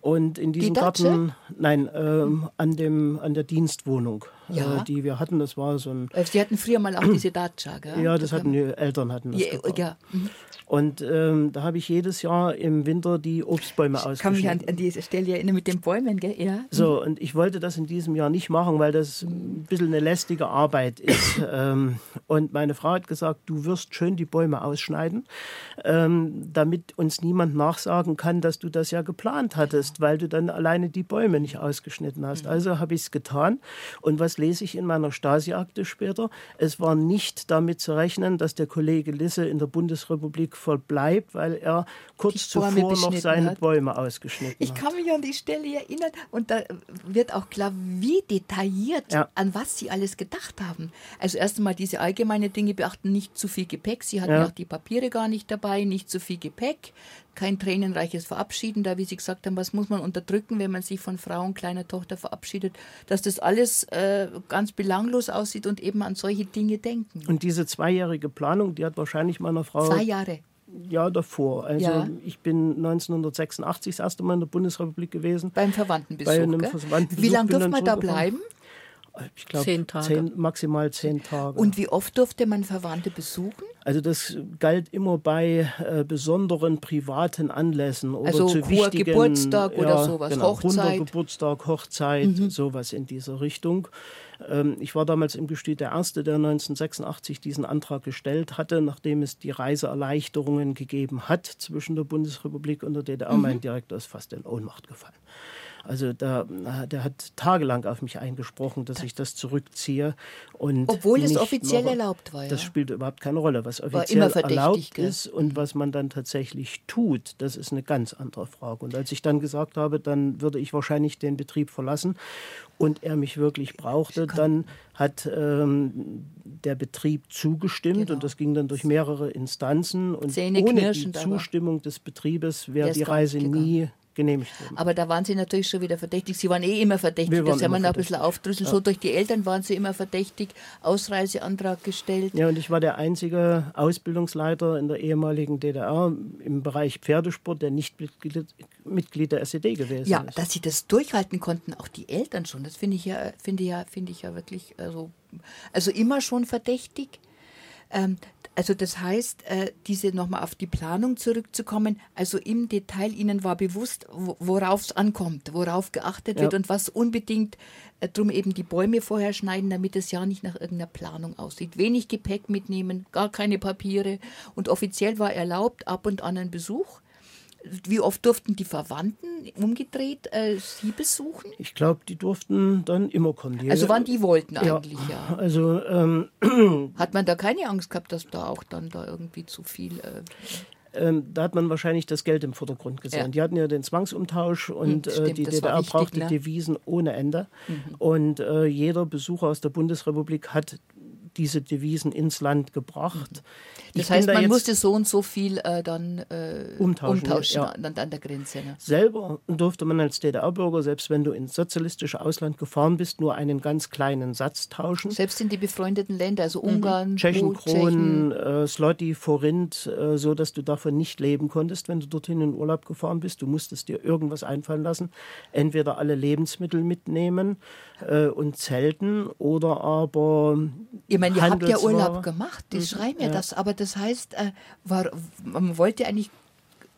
und in diesem die Garten, nein, ähm, an, dem, an der Dienstwohnung, ja. äh, die wir hatten, das war so ein. Äh, Sie hatten früher mal auch diese Dacia, gell? Ja, das hatten die Eltern hatten das. Ja, ja. Mhm. Und ähm, da habe ich jedes Jahr im Winter die Obstbäume ausgeschnitten. Ich kann mich an, an diese Stelle erinnern mit den Bäumen, gell? Ja. So, und ich wollte das in diesem Jahr nicht machen, weil das ein bisschen eine lästige Arbeit ist. ähm, und meine Frau hat gesagt, du wirst schön die Bäume ausschneiden, ähm, damit uns niemand nachsagen kann, dass du das ja geplant hattest, weil du dann alleine die Bäume nicht ausgeschnitten hast. Mhm. Also habe ich es getan. Und was lese ich in meiner Stasi-Akte später? Es war nicht damit zu rechnen, dass der Kollege Lisse in der Bundesrepublik verbleibt, weil er kurz zuvor noch seine hat. Bäume ausgeschnitten ich hat. Ich kann mich an die Stelle erinnern und da wird auch klar, wie detailliert, ja. an was sie alles gedacht haben. Also erst einmal diese allgemeine Dinge beachten, nicht zu viel Gepäck. Sie hatten ja. auch die Papiere gar nicht dabei, nicht zu viel Gepäck, kein tränenreiches Verabschieden, da wie Sie gesagt haben, was muss man unterdrücken, wenn man sich von Frau und kleiner Tochter verabschiedet, dass das alles äh, ganz belanglos aussieht und eben an solche Dinge denken. Und diese zweijährige Planung, die hat wahrscheinlich meiner Frau Zwei Jahre. Ja, davor. Also ja. ich bin 1986 das erste Mal in der Bundesrepublik gewesen. Beim Verwandtenbesuch. Bei einem Verwandtenbesuch. Wie lange durfte man da bleiben? Ich glaube, zehn Tage. Zehn, maximal zehn Tage. Und wie oft durfte man Verwandte besuchen? Also das galt immer bei äh, besonderen privaten Anlässen oder also zu wichtigen Geburtstag ja, oder sowas, genau, Hochzeit. Geburtstag, Hochzeit, mhm. sowas in dieser Richtung. Ähm, ich war damals im Gestüt der Erste, der 1986 diesen Antrag gestellt hatte, nachdem es die Reiseerleichterungen gegeben hat zwischen der Bundesrepublik und der DDR. Mhm. Mein Direktor ist fast in Ohnmacht gefallen. Also da, der hat tagelang auf mich eingesprochen, dass ich das zurückziehe. Und Obwohl es offiziell mache. erlaubt war. Ja. Das spielt überhaupt keine Rolle. Was offiziell erlaubt gell? ist und was man dann tatsächlich tut, das ist eine ganz andere Frage. Und als ich dann gesagt habe, dann würde ich wahrscheinlich den Betrieb verlassen und er mich wirklich brauchte, dann hat ähm, der Betrieb zugestimmt genau. und das ging dann durch mehrere Instanzen und Zähne ohne die Zustimmung des Betriebes wäre die Reise nie genehmigt wurden. Aber da waren Sie natürlich schon wieder verdächtig. Sie waren eh immer verdächtig. das haben wir noch ein bisschen aufdrüsseln. Ja. So durch die Eltern waren Sie immer verdächtig. Ausreiseantrag gestellt. Ja, und ich war der einzige Ausbildungsleiter in der ehemaligen DDR im Bereich Pferdesport, der nicht Mitglied der SED gewesen ja, ist. Ja, dass Sie das durchhalten konnten, auch die Eltern schon. Das finde ich ja, finde ja, finde ich ja wirklich, also, also immer schon verdächtig. Ähm, also das heißt, äh, diese nochmal auf die Planung zurückzukommen, also im Detail Ihnen war bewusst, worauf es ankommt, worauf geachtet ja. wird und was unbedingt, äh, drum eben die Bäume vorher schneiden, damit es ja nicht nach irgendeiner Planung aussieht. Wenig Gepäck mitnehmen, gar keine Papiere und offiziell war erlaubt ab und an ein Besuch wie oft durften die Verwandten umgedreht äh, Sie besuchen? Ich glaube, die durften dann immer kommen. Die, also wann die wollten eigentlich, ja. ja. Also ähm, hat man da keine Angst gehabt, dass da auch dann da irgendwie zu viel äh, ähm, da hat man wahrscheinlich das Geld im Vordergrund gesehen. Ja. Die hatten ja den Zwangsumtausch und hm, Stimmt, äh, die DDR wichtig, brauchte ne? Devisen ohne Ende. Mhm. Und äh, jeder Besucher aus der Bundesrepublik hat diese Devisen ins Land gebracht. Das ich heißt, man musste so und so viel äh, dann äh, umtauschen, umtauschen ja. an, an, der Grenze. Ne? Selber durfte man als DDR-Bürger, selbst wenn du ins sozialistische Ausland gefahren bist, nur einen ganz kleinen Satz tauschen. Selbst in die befreundeten Länder, also mhm. Ungarn, mhm. Tschechen, Kronen, äh, Slotty, Forint, äh, so dass du davon nicht leben konntest, wenn du dorthin in Urlaub gefahren bist. Du musstest dir irgendwas einfallen lassen. Entweder alle Lebensmittel mitnehmen äh, und zelten oder aber. Ich meine, ihr habt ja Urlaub gemacht, die mhm. schreiben ja, ja, das, aber das heißt, äh, war, man wollte eigentlich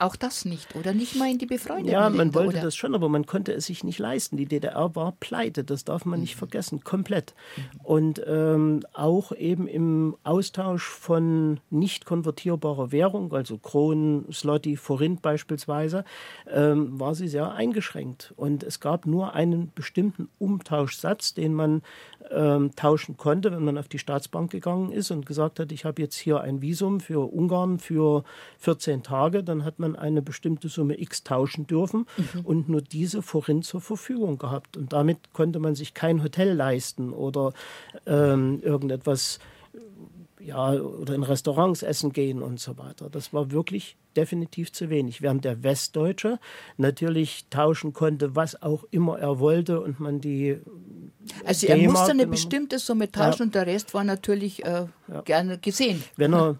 auch das nicht, oder? Nicht mal in die befreundeten Ja, man Länder, wollte oder? das schon, aber man konnte es sich nicht leisten. Die DDR war pleite, das darf man nicht mhm. vergessen, komplett. Mhm. Und ähm, auch eben im Austausch von nicht konvertierbarer Währung, also Kronen, Slotty, Forint beispielsweise, ähm, war sie sehr eingeschränkt. Und es gab nur einen bestimmten Umtauschsatz, den man ähm, tauschen konnte, wenn man auf die Staatsbank gegangen ist und gesagt hat, ich habe jetzt hier ein Visum für Ungarn für 14 Tage, dann hat man eine bestimmte Summe X tauschen dürfen mhm. und nur diese Forint zur Verfügung gehabt. Und damit konnte man sich kein Hotel leisten oder ähm, irgendetwas ja, oder in Restaurants essen gehen und so weiter. Das war wirklich definitiv zu wenig. Während der Westdeutsche natürlich tauschen konnte, was auch immer er wollte und man die. Also er musste eine bestimmte Summe tauschen ja. und der Rest war natürlich äh, ja. gerne gesehen. Wenn er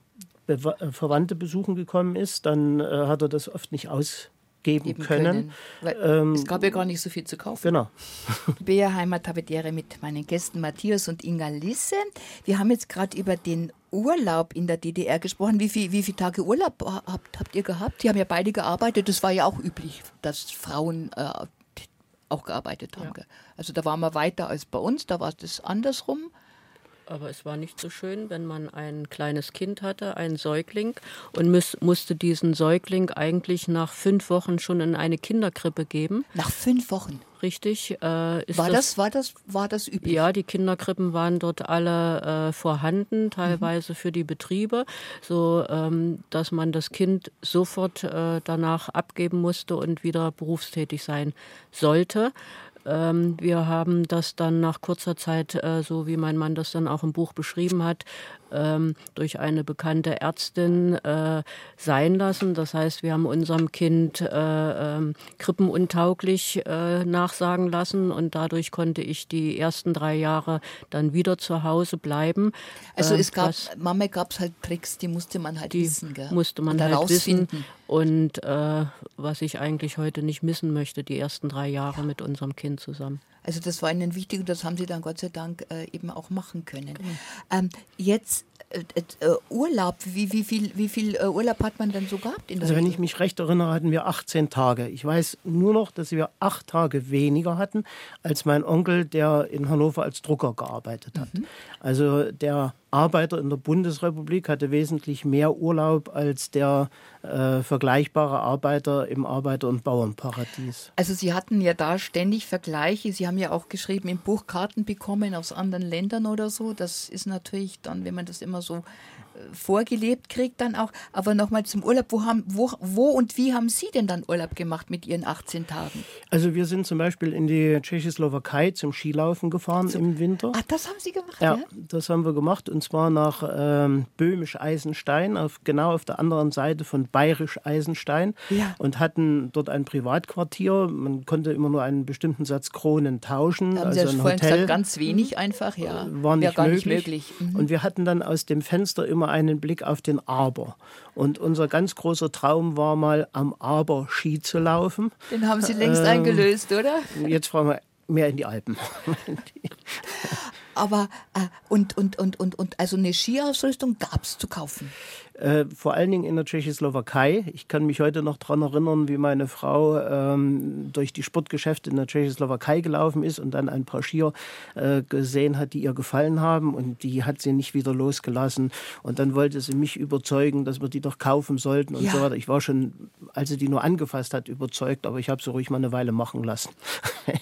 Be äh, Verwandte besuchen gekommen ist, dann äh, hat er das oft nicht aus geben können. können ähm, es gab ja gar nicht so viel zu kaufen. Genau. Bea Heimat Habediere mit meinen Gästen Matthias und Inga Lisse. Wir haben jetzt gerade über den Urlaub in der DDR gesprochen. Wie, viel, wie viele Tage Urlaub habt, habt ihr gehabt? Die haben ja beide gearbeitet. Das war ja auch üblich, dass Frauen äh, auch gearbeitet haben. Ja. Also da waren wir weiter als bei uns, da war das andersrum aber es war nicht so schön, wenn man ein kleines Kind hatte, einen Säugling, und muss, musste diesen Säugling eigentlich nach fünf Wochen schon in eine Kinderkrippe geben. Nach fünf Wochen? Richtig. Äh, war, das, das, war, das, war das üblich? Ja, die Kinderkrippen waren dort alle äh, vorhanden, teilweise mhm. für die Betriebe, so ähm, dass man das Kind sofort äh, danach abgeben musste und wieder berufstätig sein sollte. Ähm, wir haben das dann nach kurzer Zeit, äh, so wie mein Mann das dann auch im Buch beschrieben hat, ähm, durch eine bekannte Ärztin äh, sein lassen. Das heißt, wir haben unserem Kind äh, ähm, krippenuntauglich äh, nachsagen lassen und dadurch konnte ich die ersten drei Jahre dann wieder zu Hause bleiben. Also es gab, was, Mama gab es halt Tricks, die musste man halt wissen. Gell? Musste man halt wissen. Und äh, was ich eigentlich heute nicht missen möchte, die ersten drei Jahre mit unserem Kind zusammen. Also das war ihnen wichtig und das haben sie dann Gott sei Dank äh, eben auch machen können. Genau. Ähm, jetzt äh, äh, Urlaub, wie, wie viel, wie viel äh, Urlaub hat man denn so gehabt? also wenn ich mich recht erinnere, hatten wir 18 Tage. Ich weiß nur noch, dass wir acht Tage weniger hatten als mein Onkel, der in Hannover als Drucker gearbeitet hat. Mhm. Also der Arbeiter in der Bundesrepublik hatte wesentlich mehr Urlaub als der äh, vergleichbare Arbeiter im Arbeiter- und Bauernparadies. Also Sie hatten ja da ständig Vergleiche. Sie haben ja auch geschrieben, im Buch Karten bekommen aus anderen Ländern oder so. Das ist natürlich dann, wenn man das immer so vorgelebt kriegt dann auch. Aber nochmal zum Urlaub, wo, haben, wo, wo und wie haben Sie denn dann Urlaub gemacht mit Ihren 18 Tagen? Also wir sind zum Beispiel in die Tschechoslowakei zum Skilaufen gefahren so. im Winter. Ach, das haben Sie gemacht, ja? ja? das haben wir gemacht und zwar nach ähm, Böhmisch-Eisenstein, auf, genau auf der anderen Seite von Bayerisch-Eisenstein ja. und hatten dort ein Privatquartier. Man konnte immer nur einen bestimmten Satz Kronen tauschen. Haben also Sie ja ein Hotel. Gesagt, ganz wenig einfach, ja. War nicht, gar möglich. nicht möglich. Mhm. Und wir hatten dann aus dem Fenster immer einen Blick auf den Aber. Und unser ganz großer Traum war mal am Aber Ski zu laufen. Den haben Sie längst ähm, eingelöst, oder? Jetzt fahren wir mehr in die Alpen. Aber äh, und, und, und, und, und also eine Skiausrüstung gab es zu kaufen. Äh, vor allen Dingen in der Tschechoslowakei. Ich kann mich heute noch daran erinnern, wie meine Frau ähm, durch die Sportgeschäfte in der Tschechoslowakei gelaufen ist und dann ein paar Skier äh, gesehen hat, die ihr gefallen haben und die hat sie nicht wieder losgelassen. Und dann wollte sie mich überzeugen, dass wir die doch kaufen sollten und ja. so weiter. Ich war schon, als sie die nur angefasst hat, überzeugt, aber ich habe sie ruhig mal eine Weile machen lassen.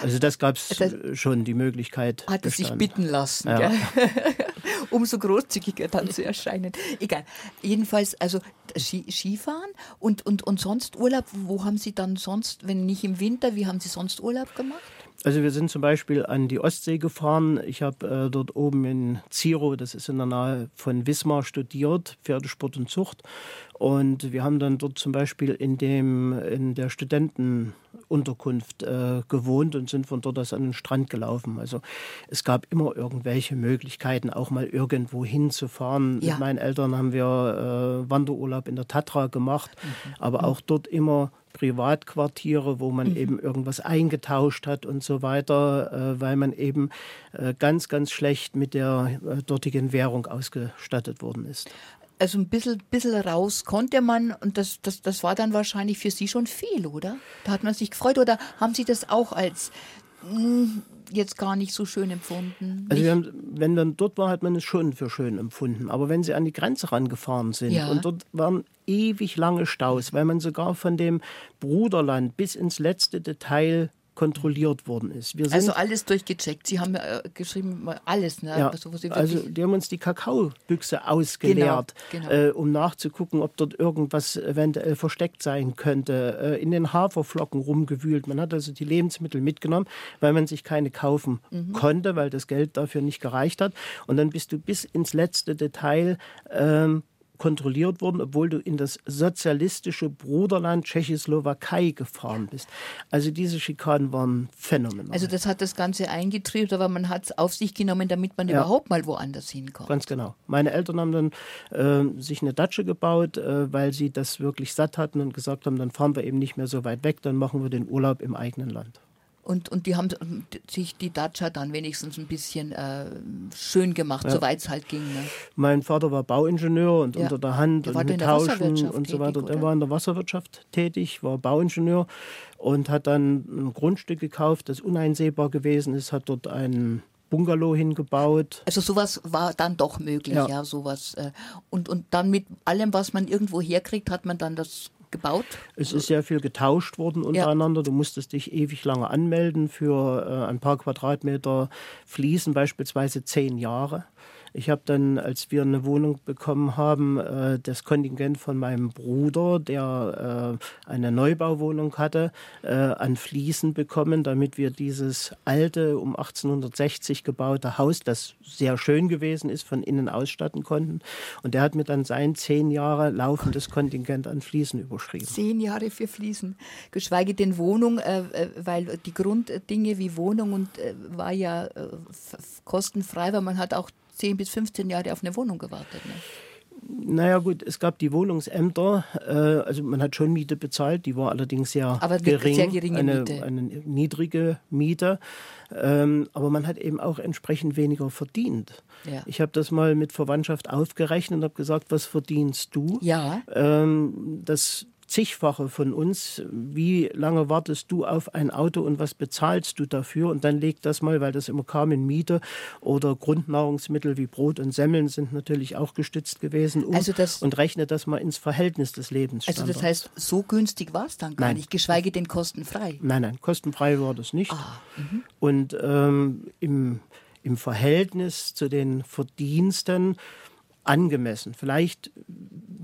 Also das gab es schon die Möglichkeit. Hat es sich bitten lassen. Ja. Umso großzügiger dann zu erscheinen. Egal. Jedenfalls, also Skifahren und, und, und sonst Urlaub. Wo haben Sie dann sonst, wenn nicht im Winter, wie haben Sie sonst Urlaub gemacht? Also wir sind zum Beispiel an die Ostsee gefahren. Ich habe äh, dort oben in Ziro, das ist in der Nähe von Wismar, studiert, Pferdesport und Zucht. Und wir haben dann dort zum Beispiel in, dem, in der Studentenunterkunft äh, gewohnt und sind von dort aus an den Strand gelaufen. Also es gab immer irgendwelche Möglichkeiten, auch mal irgendwo hinzufahren. Ja. Mit meinen Eltern haben wir äh, Wanderurlaub in der Tatra gemacht, mhm. aber auch dort immer Privatquartiere, wo man mhm. eben irgendwas eingetauscht hat und so weiter, äh, weil man eben äh, ganz, ganz schlecht mit der äh, dortigen Währung ausgestattet worden ist. Also ein bisschen, bisschen raus konnte man und das, das, das war dann wahrscheinlich für Sie schon viel, oder? Da hat man sich gefreut oder haben Sie das auch als jetzt gar nicht so schön empfunden. Also haben, wenn man dort war, hat man es schon für schön empfunden. Aber wenn sie an die Grenze rangefahren sind ja. und dort waren ewig lange Staus, weil man sogar von dem Bruderland bis ins letzte Detail kontrolliert worden ist. also alles durchgecheckt. Sie haben äh, geschrieben, alles. Ne? Ja, also, also die haben uns die Kakaobüchse ausgeleert, genau, genau. Äh, um nachzugucken, ob dort irgendwas eventuell versteckt sein könnte. Äh, in den Haferflocken rumgewühlt. Man hat also die Lebensmittel mitgenommen, weil man sich keine kaufen mhm. konnte, weil das Geld dafür nicht gereicht hat. Und dann bist du bis ins letzte Detail ähm, kontrolliert worden, obwohl du in das sozialistische Bruderland Tschechoslowakei gefahren bist. Also diese Schikanen waren phänomenal. Also das hat das Ganze eingetrieben, aber man hat es auf sich genommen, damit man ja. überhaupt mal woanders hinkommt. Ganz genau. Meine Eltern haben dann äh, sich eine Datsche gebaut, äh, weil sie das wirklich satt hatten und gesagt haben, dann fahren wir eben nicht mehr so weit weg, dann machen wir den Urlaub im eigenen Land. Und, und die haben sich die Dacia dann wenigstens ein bisschen äh, schön gemacht, ja. soweit es halt ging. Ne? Mein Vater war Bauingenieur und ja. unter der Hand der und mit Tauschen und so weiter. Tätig, er war in der Wasserwirtschaft tätig, war Bauingenieur und hat dann ein Grundstück gekauft, das uneinsehbar gewesen ist, hat dort einen Bungalow hingebaut. Also sowas war dann doch möglich, ja, ja sowas. Äh, und, und dann mit allem, was man irgendwo herkriegt, hat man dann das gebaut? Es ist sehr viel getauscht worden untereinander. Ja. Du musstest dich ewig lange anmelden für äh, ein paar Quadratmeter Fliesen, beispielsweise zehn Jahre. Ich habe dann, als wir eine Wohnung bekommen haben, äh, das Kontingent von meinem Bruder, der äh, eine Neubauwohnung hatte, äh, an Fliesen bekommen, damit wir dieses alte, um 1860 gebaute Haus, das sehr schön gewesen ist, von innen ausstatten konnten. Und der hat mir dann sein zehn Jahre laufendes Kontingent an Fliesen überschrieben. Zehn Jahre für Fliesen, geschweige denn Wohnung, äh, äh, weil die Grunddinge wie Wohnung und äh, war ja kostenfrei, weil man hat auch 10 bis 15 Jahre auf eine Wohnung gewartet. Ne? Naja gut, es gab die Wohnungsämter, äh, also man hat schon Miete bezahlt, die war allerdings sehr aber gering, sehr geringe eine, Miete. eine niedrige Miete, ähm, aber man hat eben auch entsprechend weniger verdient. Ja. Ich habe das mal mit Verwandtschaft aufgerechnet und habe gesagt, was verdienst du? Ja. Ähm, das zigfache von uns. Wie lange wartest du auf ein Auto und was bezahlst du dafür? Und dann leg das mal, weil das immer kam in Miete oder Grundnahrungsmittel wie Brot und Semmeln sind natürlich auch gestützt gewesen. Um also das, und rechne das mal ins Verhältnis des Lebens. Also das heißt, so günstig war es dann gar nein. nicht, geschweige denn kostenfrei. Nein, nein, kostenfrei war das nicht. Ah, mhm. und ähm, im, im Verhältnis zu den Verdiensten angemessen. Vielleicht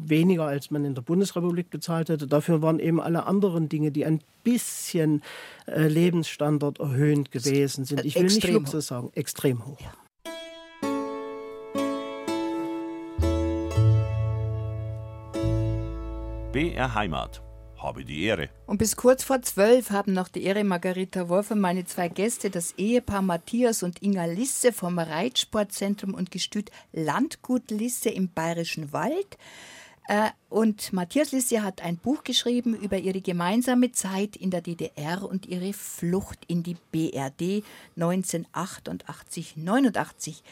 weniger, als man in der Bundesrepublik bezahlt hätte. Dafür waren eben alle anderen Dinge, die ein bisschen äh, Lebensstandard erhöhend gewesen sind. Ich will extrem nicht Luxus sagen, extrem hoch. Ja. BR Heimat habe die Ehre. Und bis kurz vor zwölf haben noch die Ehre Margarita Wolf und meine zwei Gäste, das Ehepaar Matthias und Inga Lisse vom Reitsportzentrum und Gestüt Landgut Lisse im Bayerischen Wald, Äh, und Matthias Lisse hat ein Buch geschrieben über ihre gemeinsame Zeit in der DDR und ihre Flucht in die BRD 1988, 89.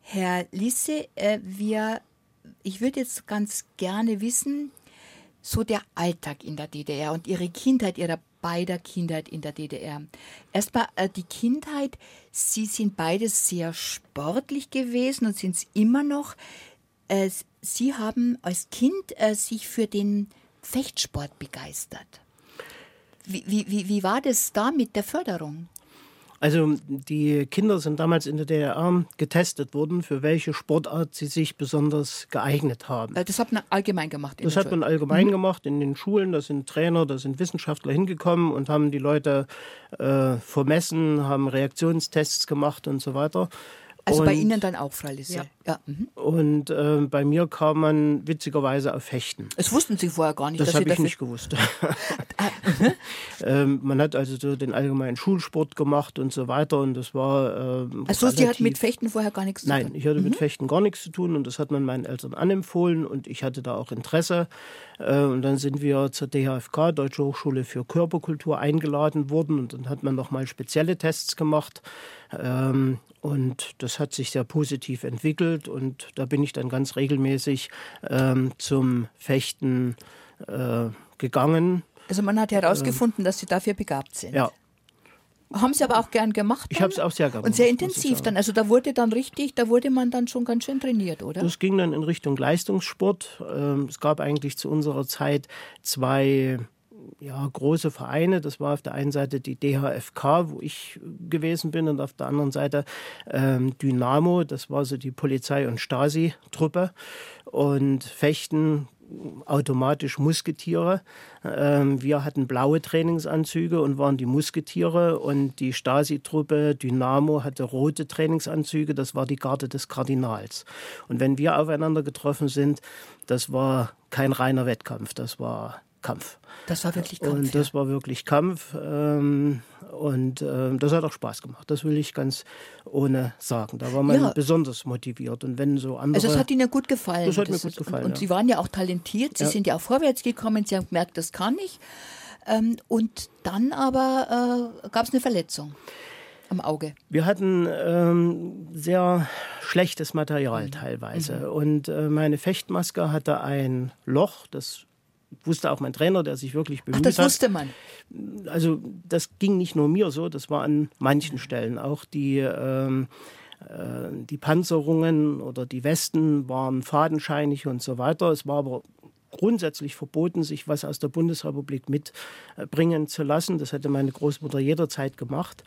Herr Lisse, äh, wir, ich würde jetzt ganz gerne wissen, so der Alltag in der DDR und Ihre Kindheit, Ihrer beider Kindheit in der DDR. Erstmal äh, die Kindheit. Sie sind beide sehr sportlich gewesen und sind es immer noch. Äh, Sie haben als Kind äh, sich für den Fechtsport begeistert. Wie, wie, wie war das da mit der Förderung? Also die Kinder sind damals in der DDR getestet worden, für welche Sportart sie sich besonders geeignet haben. Äh, das hat man allgemein gemacht. das hat man allgemein mhm. gemacht in den Schulen. Da sind Trainer, da sind Wissenschaftler hingekommen und haben die Leute äh, vermessen, haben Reaktionstests gemacht und so weiter. Also und, bei Ihnen dann auch, Frau Lisse? Ja. ja. Mhm. Und äh, bei mir kam man witzigerweise auf Fechten. Das wussten Sie vorher gar nicht. Das habe ich nicht gewusst. ähm, man hat also so den allgemeinen Schulsport gemacht und so weiter und das war. Äh, also Sie hatten mit Fechten vorher gar nichts zu tun? Nein, ich hatte mhm. mit Fechten gar nichts zu tun und das hat man meinen Eltern anempfohlen und ich hatte da auch Interesse. Äh, und dann sind wir zur DHFK, Deutsche Hochschule für Körperkultur, eingeladen worden und dann hat man nochmal spezielle Tests gemacht. Ähm, und das hat sich sehr positiv entwickelt und da bin ich dann ganz regelmäßig ähm, zum Fechten äh, gegangen. Also man hat herausgefunden, ähm, dass Sie dafür begabt sind. Ja. Haben Sie aber auch gern gemacht? Dann? Ich habe es auch sehr gerne Und sehr intensiv dann. Also da wurde dann richtig, da wurde man dann schon ganz schön trainiert, oder? Das ging dann in Richtung Leistungssport. Ähm, es gab eigentlich zu unserer Zeit zwei ja, große Vereine. Das war auf der einen Seite die DHFK, wo ich gewesen bin, und auf der anderen Seite ähm, Dynamo, das war so die Polizei- und Stasi-Truppe. Und Fechten automatisch Musketiere. Ähm, wir hatten blaue Trainingsanzüge und waren die Musketiere und die Stasi-Truppe Dynamo hatte rote Trainingsanzüge, das war die Garde des Kardinals. Und wenn wir aufeinander getroffen sind, das war kein reiner Wettkampf, das war Kampf. Das war wirklich Kampf. Und das ja. war wirklich Kampf. Ähm, und äh, das hat auch Spaß gemacht. Das will ich ganz ohne sagen. Da war man ja. besonders motiviert. Und wenn so andere. Also, das hat Ihnen ja gut gefallen. Das hat das mir gut gefallen. Und, und Sie waren ja auch talentiert. Sie sind ja auch vorwärts gekommen. Sie haben gemerkt, das kann ich. Ähm, und dann aber äh, gab es eine Verletzung am Auge. Wir hatten ähm, sehr schlechtes Material mhm. teilweise. Mhm. Und äh, meine Fechtmaske hatte ein Loch, das wusste auch mein Trainer, der sich wirklich bemüht Ach, das wusste man. Also das ging nicht nur mir so, das war an manchen Stellen auch die ähm, äh, die Panzerungen oder die Westen waren fadenscheinig und so weiter. Es war aber grundsätzlich verboten, sich was aus der Bundesrepublik mitbringen zu lassen. Das hätte meine Großmutter jederzeit gemacht.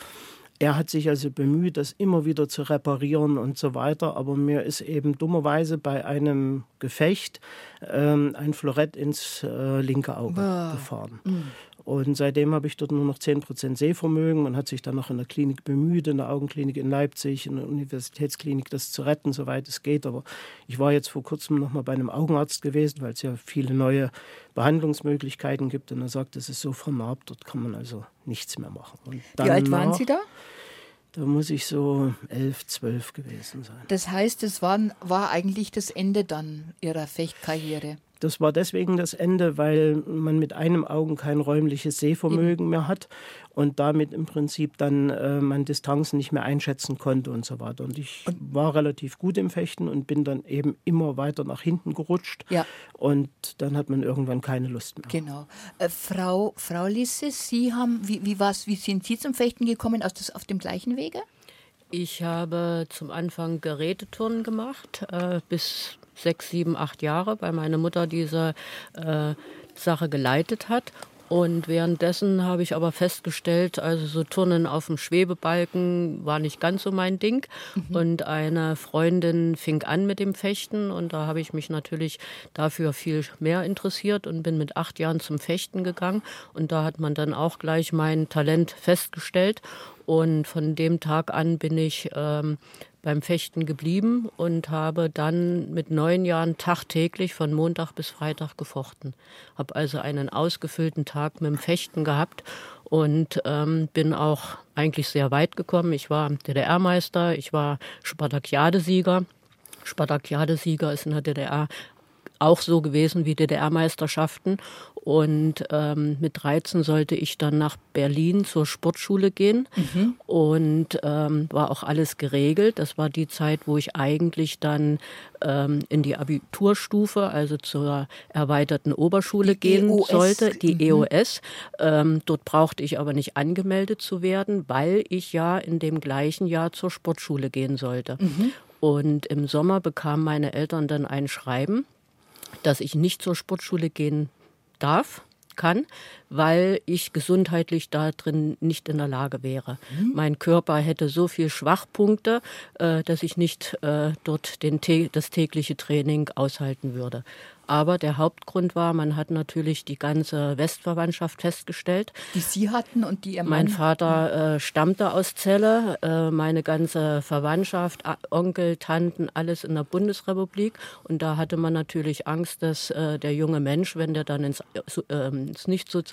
Er hat sich also bemüht, das immer wieder zu reparieren und so weiter. Aber mir ist eben dummerweise bei einem Gefecht ähm, ein Florett ins äh, linke Auge Boah. gefahren. Mhm. Und seitdem habe ich dort nur noch 10% Sehvermögen. Man hat sich dann noch in der Klinik bemüht, in der Augenklinik in Leipzig, in der Universitätsklinik, das zu retten, soweit es geht. Aber ich war jetzt vor kurzem noch mal bei einem Augenarzt gewesen, weil es ja viele neue Behandlungsmöglichkeiten gibt. Und er sagt, es ist so vernarbt, dort kann man also nichts mehr machen. Wie alt waren Sie da? Da muss ich so elf, zwölf gewesen sein. Das heißt, es war, war eigentlich das Ende dann Ihrer Fechtkarriere? Das war deswegen das Ende, weil man mit einem Augen kein räumliches Sehvermögen mehr hat und damit im Prinzip dann äh, man Distanzen nicht mehr einschätzen konnte und so weiter. Und ich war relativ gut im Fechten und bin dann eben immer weiter nach hinten gerutscht. Ja. Und dann hat man irgendwann keine Lust mehr. Genau. Äh, Frau, Frau Lisse, Sie haben, wie, wie, war's, wie sind Sie zum Fechten gekommen? Aus das, auf dem gleichen Wege? Ich habe zum Anfang Geräteturnen gemacht, äh, bis sechs, sieben, acht Jahre, weil meine Mutter diese äh, Sache geleitet hat. Und währenddessen habe ich aber festgestellt, also so Turnen auf dem Schwebebalken war nicht ganz so mein Ding. Mhm. Und eine Freundin fing an mit dem Fechten und da habe ich mich natürlich dafür viel mehr interessiert und bin mit acht Jahren zum Fechten gegangen. Und da hat man dann auch gleich mein Talent festgestellt. Und von dem Tag an bin ich ähm, beim Fechten geblieben und habe dann mit neun Jahren tagtäglich von Montag bis Freitag gefochten. Habe also einen ausgefüllten Tag mit dem Fechten gehabt und ähm, bin auch eigentlich sehr weit gekommen. Ich war DDR-Meister, ich war Spartakiadesieger. Spartakiadesieger ist in der DDR auch so gewesen wie DDR-Meisterschaften. Und ähm, mit 13 sollte ich dann nach Berlin zur Sportschule gehen mhm. und ähm, war auch alles geregelt. Das war die Zeit, wo ich eigentlich dann ähm, in die Abiturstufe, also zur erweiterten Oberschule die gehen EOS. sollte, die mhm. EOS. Ähm, dort brauchte ich aber nicht angemeldet zu werden, weil ich ja in dem gleichen Jahr zur Sportschule gehen sollte. Mhm. Und im Sommer bekamen meine Eltern dann ein Schreiben, dass ich nicht zur Sportschule gehen darf, kann, weil ich gesundheitlich da drin nicht in der Lage wäre. Mhm. Mein Körper hätte so viele Schwachpunkte, äh, dass ich nicht äh, dort den, das tägliche Training aushalten würde. Aber der Hauptgrund war, man hat natürlich die ganze Westverwandtschaft festgestellt. Die Sie hatten und die Ihr Mann? Mein Vater äh, stammte aus Celle, äh, meine ganze Verwandtschaft, Onkel, Tanten, alles in der Bundesrepublik. Und da hatte man natürlich Angst, dass äh, der junge Mensch, wenn der dann ins, äh, ins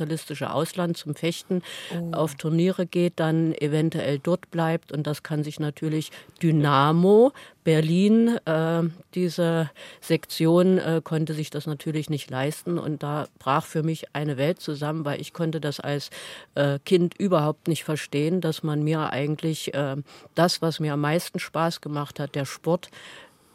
nicht-sozialistische Ausland zum Fechten oh. auf Turniere geht, dann eventuell dort bleibt. Und das kann sich natürlich Dynamo Berlin, äh, diese Sektion äh, konnte sich das natürlich nicht leisten und da brach für mich eine Welt zusammen, weil ich konnte das als äh, Kind überhaupt nicht verstehen, dass man mir eigentlich äh, das, was mir am meisten Spaß gemacht hat, der Sport,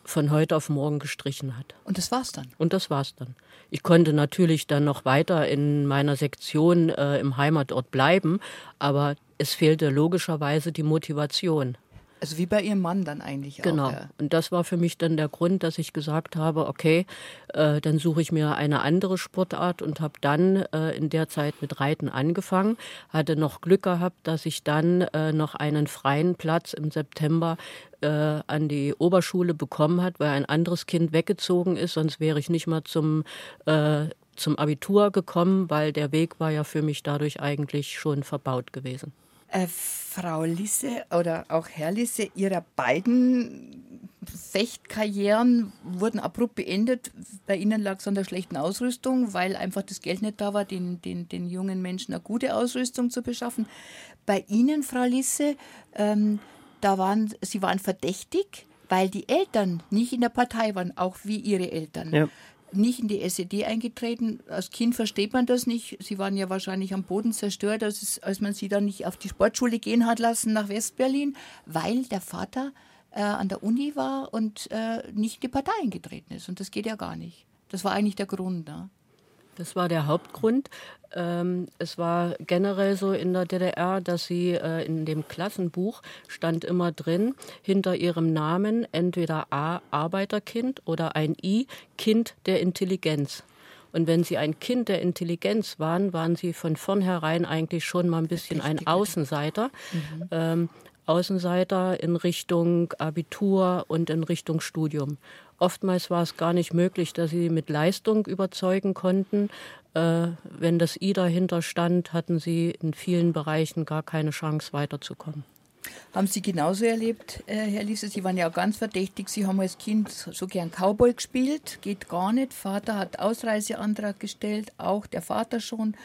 von heute auf morgen gestrichen hat. Und das war's dann? Und das war's dann. Ich konnte natürlich dann noch weiter in meiner Sektion äh, im Heimatort bleiben, aber es fehlte logischerweise die Motivation. Also wie bei Ihrem Mann dann eigentlich genau. auch. Genau. Ja. Und das war für mich dann der Grund, dass ich gesagt habe, okay, äh, dann suche ich mir eine andere Sportart und habe dann äh, in der Zeit mit Reiten angefangen. Hatte noch Glück gehabt, dass ich dann äh, noch einen freien Platz im September äh, an die Oberschule bekommen hat, weil ein anderes Kind weggezogen ist. Sonst wäre ich nicht mal zum äh, zum Abitur gekommen, weil der Weg war ja für mich dadurch eigentlich schon verbaut gewesen. Äh, Frau Lisse oder auch Herr Lisse, Ihre beiden Fechtkarrieren wurden abrupt beendet. Bei Ihnen lag es an der schlechten Ausrüstung, weil einfach das Geld nicht da war, den, den, den jungen Menschen eine gute Ausrüstung zu beschaffen. Bei Ihnen, Frau Lisse, ähm, da waren, Sie waren verdächtig, weil die Eltern nicht in der Partei waren, auch wie Ihre Eltern. Ja nicht in die SED eingetreten. Als Kind versteht man das nicht. Sie waren ja wahrscheinlich am Boden zerstört, als, es, als man sie dann nicht auf die Sportschule gehen hat lassen nach Westberlin, weil der Vater äh, an der Uni war und äh, nicht in die Partei eingetreten ist. Und das geht ja gar nicht. Das war eigentlich der Grund. Ne? Das war der Hauptgrund. Ähm, es war generell so in der DDR, dass sie äh, in dem Klassenbuch stand immer drin, hinter ihrem Namen entweder A, Arbeiterkind oder ein I, Kind der Intelligenz. Und wenn sie ein Kind der Intelligenz waren, waren sie von vornherein eigentlich schon mal ein bisschen ein Außenseiter. Mhm. Ähm, Außenseiter in Richtung Abitur und in Richtung Studium. Oftmals war es gar nicht möglich, dass sie mit Leistung überzeugen konnten. Äh, wenn das I dahinter stand, hatten sie in vielen Bereichen gar keine Chance weiterzukommen. Haben Sie genauso erlebt, äh, Herr Liese? Sie waren ja auch ganz verdächtig. Sie haben als Kind so gern Cowboy gespielt. Geht gar nicht. Vater hat Ausreiseantrag gestellt, auch der Vater schon,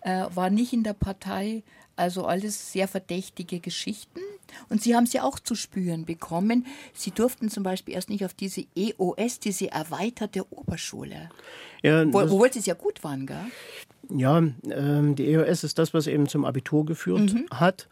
äh, war nicht in der Partei. Also alles sehr verdächtige Geschichten. Und Sie haben sie auch zu spüren bekommen. Sie durften zum Beispiel erst nicht auf diese EOS, diese erweiterte Oberschule. Ja, wo, obwohl Sie es ja gut waren, gell? Ja, ähm, die EOS ist das, was eben zum Abitur geführt mhm. hat.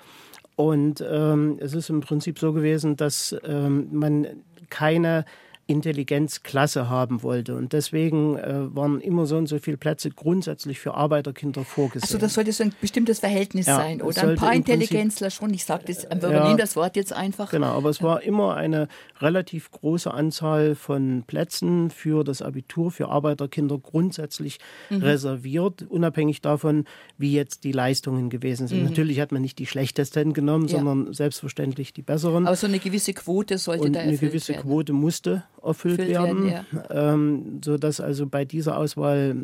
Und ähm, es ist im Prinzip so gewesen, dass ähm, man keine Intelligenzklasse haben wollte. Und deswegen äh, waren immer so und so viele Plätze grundsätzlich für Arbeiterkinder vorgesehen. Also das sollte so ein bestimmtes Verhältnis ja, sein, oder? Ein paar Intelligenzler schon. Ich sage das, wir ja, nehmen das Wort jetzt einfach. Genau, aber es ja. war immer eine relativ große Anzahl von Plätzen für das Abitur, für Arbeiterkinder grundsätzlich mhm. reserviert, unabhängig davon, wie jetzt die Leistungen gewesen sind. Mhm. Natürlich hat man nicht die schlechtesten genommen, sondern selbstverständlich die besseren. Aber so eine gewisse Quote sollte und da erfüllt Eine gewisse werden. Quote musste erfüllt werden, werden ja. ähm, sodass also bei dieser Auswahl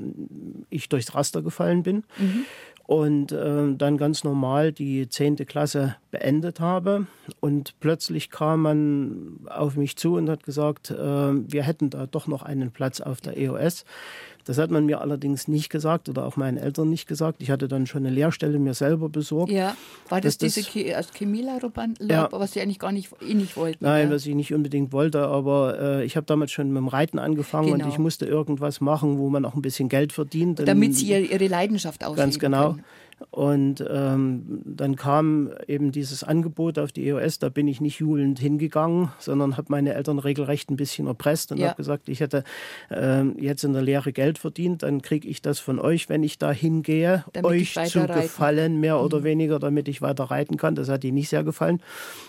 ich durchs Raster gefallen bin. Mhm. Und äh, dann ganz normal die 10. Klasse beendet habe. Und plötzlich kam man auf mich zu und hat gesagt, äh, wir hätten da doch noch einen Platz auf der EOS. Das hat man mir allerdings nicht gesagt oder auch meinen Eltern nicht gesagt. Ich hatte dann schon eine Lehrstelle mir selber besorgt. Ja, war das diese das Chemielaub, ja. was Sie eigentlich gar nicht, eh nicht wollten? Nein, ja? was ich nicht unbedingt wollte, aber äh, ich habe damals schon mit dem Reiten angefangen genau. und ich musste irgendwas machen, wo man auch ein bisschen Geld verdient. Damit Sie Ihre Leidenschaft ausleben Ganz genau. Können. Und ähm, dann kam eben dieses Angebot auf die EOS, da bin ich nicht jubelnd hingegangen, sondern habe meine Eltern regelrecht ein bisschen erpresst und ja. habe gesagt, ich hätte ähm, jetzt in der Lehre Geld verdient, dann kriege ich das von euch, wenn ich da hingehe, euch zu gefallen, mehr mhm. oder weniger, damit ich weiter reiten kann. Das hat ihnen nicht sehr gefallen.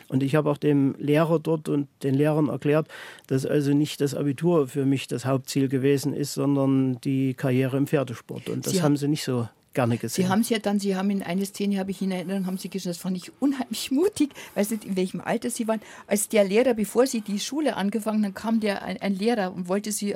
Und ich habe auch dem Lehrer dort und den Lehrern erklärt, dass also nicht das Abitur für mich das Hauptziel gewesen ist, sondern die Karriere im Pferdesport. Und das sie haben sie nicht so gerne gesehen. Sie haben es ja dann, Sie haben in eine Szene, habe ich in Erinnerung, haben Sie gesagt, das fand ich unheimlich mutig, weiß nicht, in welchem Alter Sie waren, als der Lehrer, bevor Sie die Schule angefangen haben, kam der ein, ein Lehrer und wollte Sie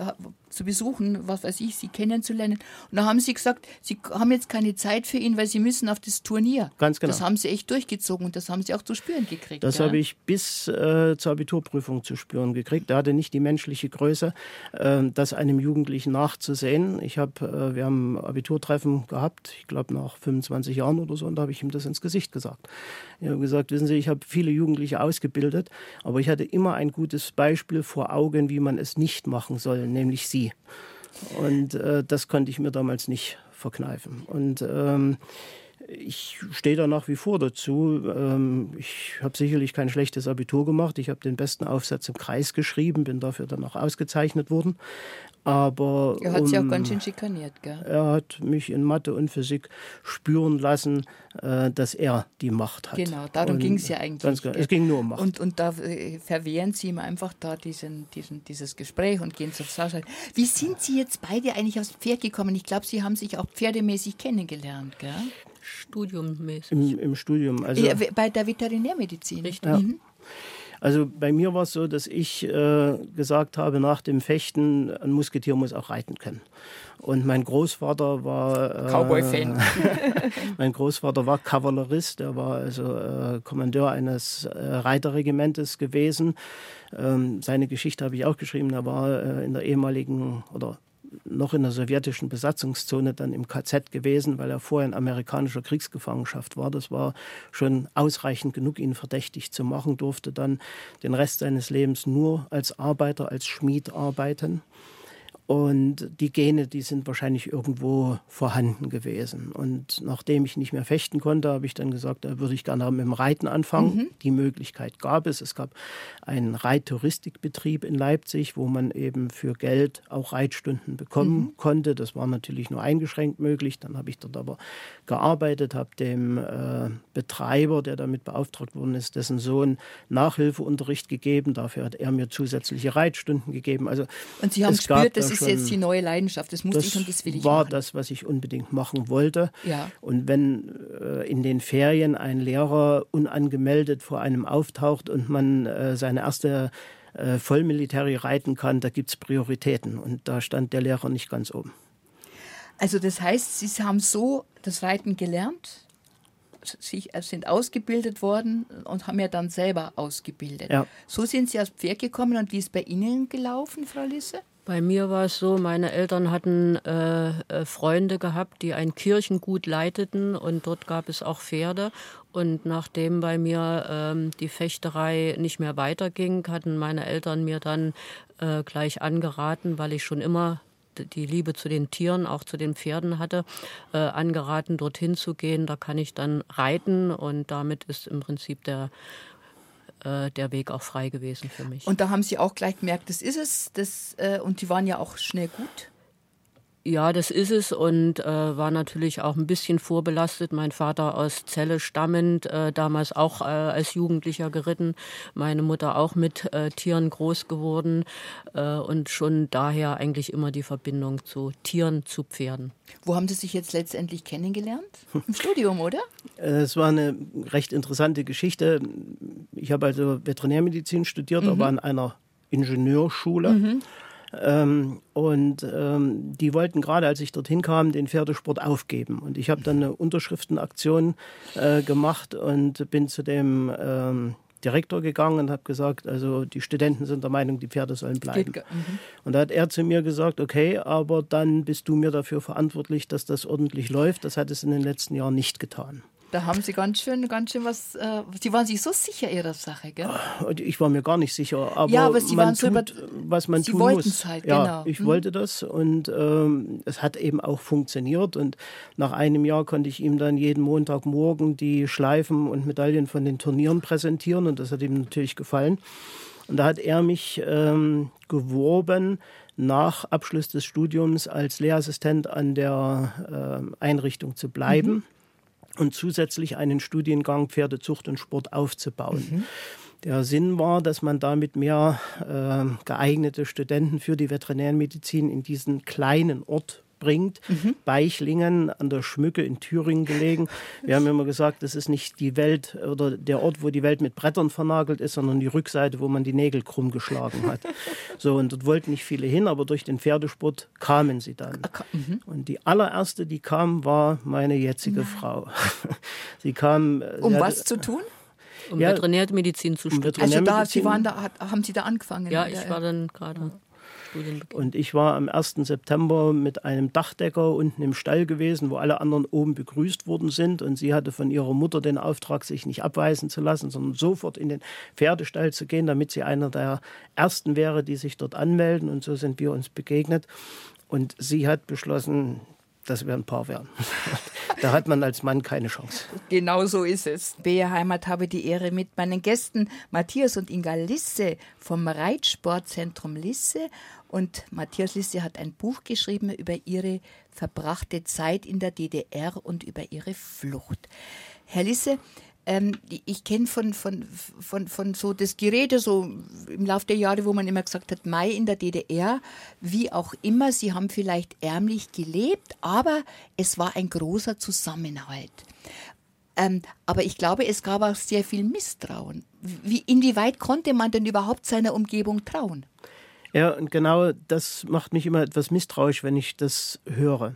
zu besuchen, was weiß ich, Sie kennenzulernen. Und da haben Sie gesagt, Sie haben jetzt keine Zeit für ihn, weil Sie müssen auf das Turnier. Ganz genau. Das haben Sie echt durchgezogen und das haben Sie auch zu spüren gekriegt. Das ja? habe ich bis äh, zur Abiturprüfung zu spüren gekriegt. Er hatte nicht die menschliche Größe, äh, das einem Jugendlichen nachzusehen. Ich habe, äh, wir haben Abiturtreffen gehabt ich glaube nach 25 Jahren oder so, und da habe ich ihm das ins Gesicht gesagt. Ich habe gesagt, wissen Sie, ich habe viele Jugendliche ausgebildet, aber ich hatte immer ein gutes Beispiel vor Augen, wie man es nicht machen soll, nämlich Sie. Und äh, das konnte ich mir damals nicht verkneifen. Und ähm, ich stehe da nach wie vor dazu. Ähm, ich habe sicherlich kein schlechtes Abitur gemacht. Ich habe den besten Aufsatz im Kreis geschrieben, bin dafür dann auch ausgezeichnet worden. Aber er hat um, sie auch ganz schön schikaniert, gell? Er hat mich in Mathe und Physik spüren lassen, äh, dass er die Macht hat. Genau, darum ging es ja eigentlich. Ganz genau, es ging nur um Macht. Und, und da äh, verwehren Sie ihm einfach da diesen, diesen, dieses Gespräch und gehen zur Sache. Wie sind Sie jetzt beide eigentlich aufs Pferd gekommen? Ich glaube, Sie haben sich auch pferdemäßig kennengelernt, gell? Studiummäßig. Im, Im, Studium. Also, ja, bei der Veterinärmedizin. Richtig. Ja. Mhm. Also bei mir war es so, dass ich äh, gesagt habe, nach dem Fechten, ein Musketier muss auch reiten können. Und mein Großvater war äh, Cowboy-Fan. mein Großvater war Kavallerist, er war also äh, Kommandeur eines äh, Reiterregimentes gewesen. Ähm, seine Geschichte habe ich auch geschrieben. Er war äh, in der ehemaligen oder noch in der sowjetischen Besatzungszone dann im KZ gewesen, weil er vorher in amerikanischer Kriegsgefangenschaft war. Das war schon ausreichend genug, ihn verdächtig zu machen, durfte dann den Rest seines Lebens nur als Arbeiter, als Schmied arbeiten. Und die Gene, die sind wahrscheinlich irgendwo vorhanden gewesen. Und nachdem ich nicht mehr fechten konnte, habe ich dann gesagt, da würde ich gerne mit dem Reiten anfangen. Mhm. Die Möglichkeit gab es. Es gab einen Reittouristikbetrieb in Leipzig, wo man eben für Geld auch Reitstunden bekommen mhm. konnte. Das war natürlich nur eingeschränkt möglich. Dann habe ich dort aber gearbeitet, habe dem äh, Betreiber, der damit beauftragt worden ist, dessen Sohn Nachhilfeunterricht gegeben. Dafür hat er mir zusätzliche Reitstunden gegeben. Also und Sie haben gespürt, das ist jetzt die neue Leidenschaft. Das muss ich und das will ich war machen. das, was ich unbedingt machen wollte. Ja. Und wenn äh, in den Ferien ein Lehrer unangemeldet vor einem auftaucht und man äh, seine erste äh, Vollmilitary reiten kann, da gibt es Prioritäten. Und da stand der Lehrer nicht ganz oben. Also das heißt, Sie haben so das Reiten gelernt, sich, äh, sind ausgebildet worden und haben ja dann selber ausgebildet. Ja. So sind Sie aufs Pferd gekommen und wie ist bei Ihnen gelaufen, Frau Lisse? Bei mir war es so, meine Eltern hatten äh, äh, Freunde gehabt, die ein Kirchengut leiteten und dort gab es auch Pferde. Und nachdem bei mir ähm, die Fechterei nicht mehr weiterging, hatten meine Eltern mir dann äh, gleich angeraten, weil ich schon immer die Liebe zu den Tieren, auch zu den Pferden hatte, äh, angeraten, dorthin zu gehen. Da kann ich dann reiten und damit ist im Prinzip der äh, der Weg auch frei gewesen für mich. Und da haben Sie auch gleich gemerkt, das ist es. Das, äh, und die waren ja auch schnell gut. Ja, das ist es und äh, war natürlich auch ein bisschen vorbelastet. Mein Vater aus Celle stammend, äh, damals auch äh, als Jugendlicher geritten, meine Mutter auch mit äh, Tieren groß geworden äh, und schon daher eigentlich immer die Verbindung zu Tieren, zu Pferden. Wo haben Sie sich jetzt letztendlich kennengelernt? Im Studium, oder? Äh, es war eine recht interessante Geschichte. Ich habe also Veterinärmedizin studiert, mhm. aber an einer Ingenieurschule. Mhm. Ähm, und ähm, die wollten gerade, als ich dorthin kam, den Pferdesport aufgeben. Und ich habe dann eine Unterschriftenaktion äh, gemacht und bin zu dem ähm, Direktor gegangen und habe gesagt, also die Studenten sind der Meinung, die Pferde sollen bleiben. Mhm. Und da hat er zu mir gesagt, okay, aber dann bist du mir dafür verantwortlich, dass das ordentlich läuft. Das hat es in den letzten Jahren nicht getan. Da haben Sie ganz schön, ganz schön was. Äh, Sie waren sich so sicher Ihrer Sache, gell? Ich war mir gar nicht sicher, aber, ja, aber Sie man waren tut, so über, was man Sie tun muss. Halt, ja, genau. ich mhm. wollte das und ähm, es hat eben auch funktioniert. Und nach einem Jahr konnte ich ihm dann jeden Montagmorgen die Schleifen und Medaillen von den Turnieren präsentieren und das hat ihm natürlich gefallen. Und da hat er mich ähm, geworben, nach Abschluss des Studiums als Lehrassistent an der äh, Einrichtung zu bleiben. Mhm und zusätzlich einen Studiengang Pferdezucht und Sport aufzubauen. Mhm. Der Sinn war, dass man damit mehr äh, geeignete Studenten für die Veterinärmedizin in diesen kleinen Ort bringt. Mhm. Beichlingen an der Schmücke in Thüringen gelegen. Wir haben immer gesagt, das ist nicht die Welt oder der Ort, wo die Welt mit Brettern vernagelt ist, sondern die Rückseite, wo man die Nägel krumm geschlagen hat. So, und dort wollten nicht viele hin, aber durch den Pferdesport kamen sie dann. Mhm. Und die allererste, die kam, war meine jetzige Nein. Frau. sie kam. Äh, um was zu tun? Um ja, Veterinärmedizin zu studieren. Also da, Sie waren da, haben Sie da angefangen? Ja, ich war dann gerade. Studienbeginn. Und ich war am 1. September mit einem Dachdecker unten im Stall gewesen, wo alle anderen oben begrüßt worden sind. Und sie hatte von ihrer Mutter den Auftrag, sich nicht abweisen zu lassen, sondern sofort in den Pferdestall zu gehen, damit sie einer der Ersten wäre, die sich dort anmelden. Und so sind wir uns begegnet. Und sie hat beschlossen, dass wir ein Paar werden. da hat man als Mann keine Chance. Genau so ist es. BR Heimat habe die Ehre mit meinen Gästen Matthias und Inga Lisse vom Reitsportzentrum Lisse und Matthias Lisse hat ein Buch geschrieben über ihre verbrachte Zeit in der DDR und über ihre Flucht. Herr Lisse, ähm, ich kenne von, von, von, von so das Gerede so im Laufe der Jahre, wo man immer gesagt hat, Mai in der DDR, wie auch immer, sie haben vielleicht ärmlich gelebt, aber es war ein großer Zusammenhalt. Ähm, aber ich glaube, es gab auch sehr viel Misstrauen. Wie, inwieweit konnte man denn überhaupt seiner Umgebung trauen? Ja, und genau das macht mich immer etwas misstrauisch, wenn ich das höre.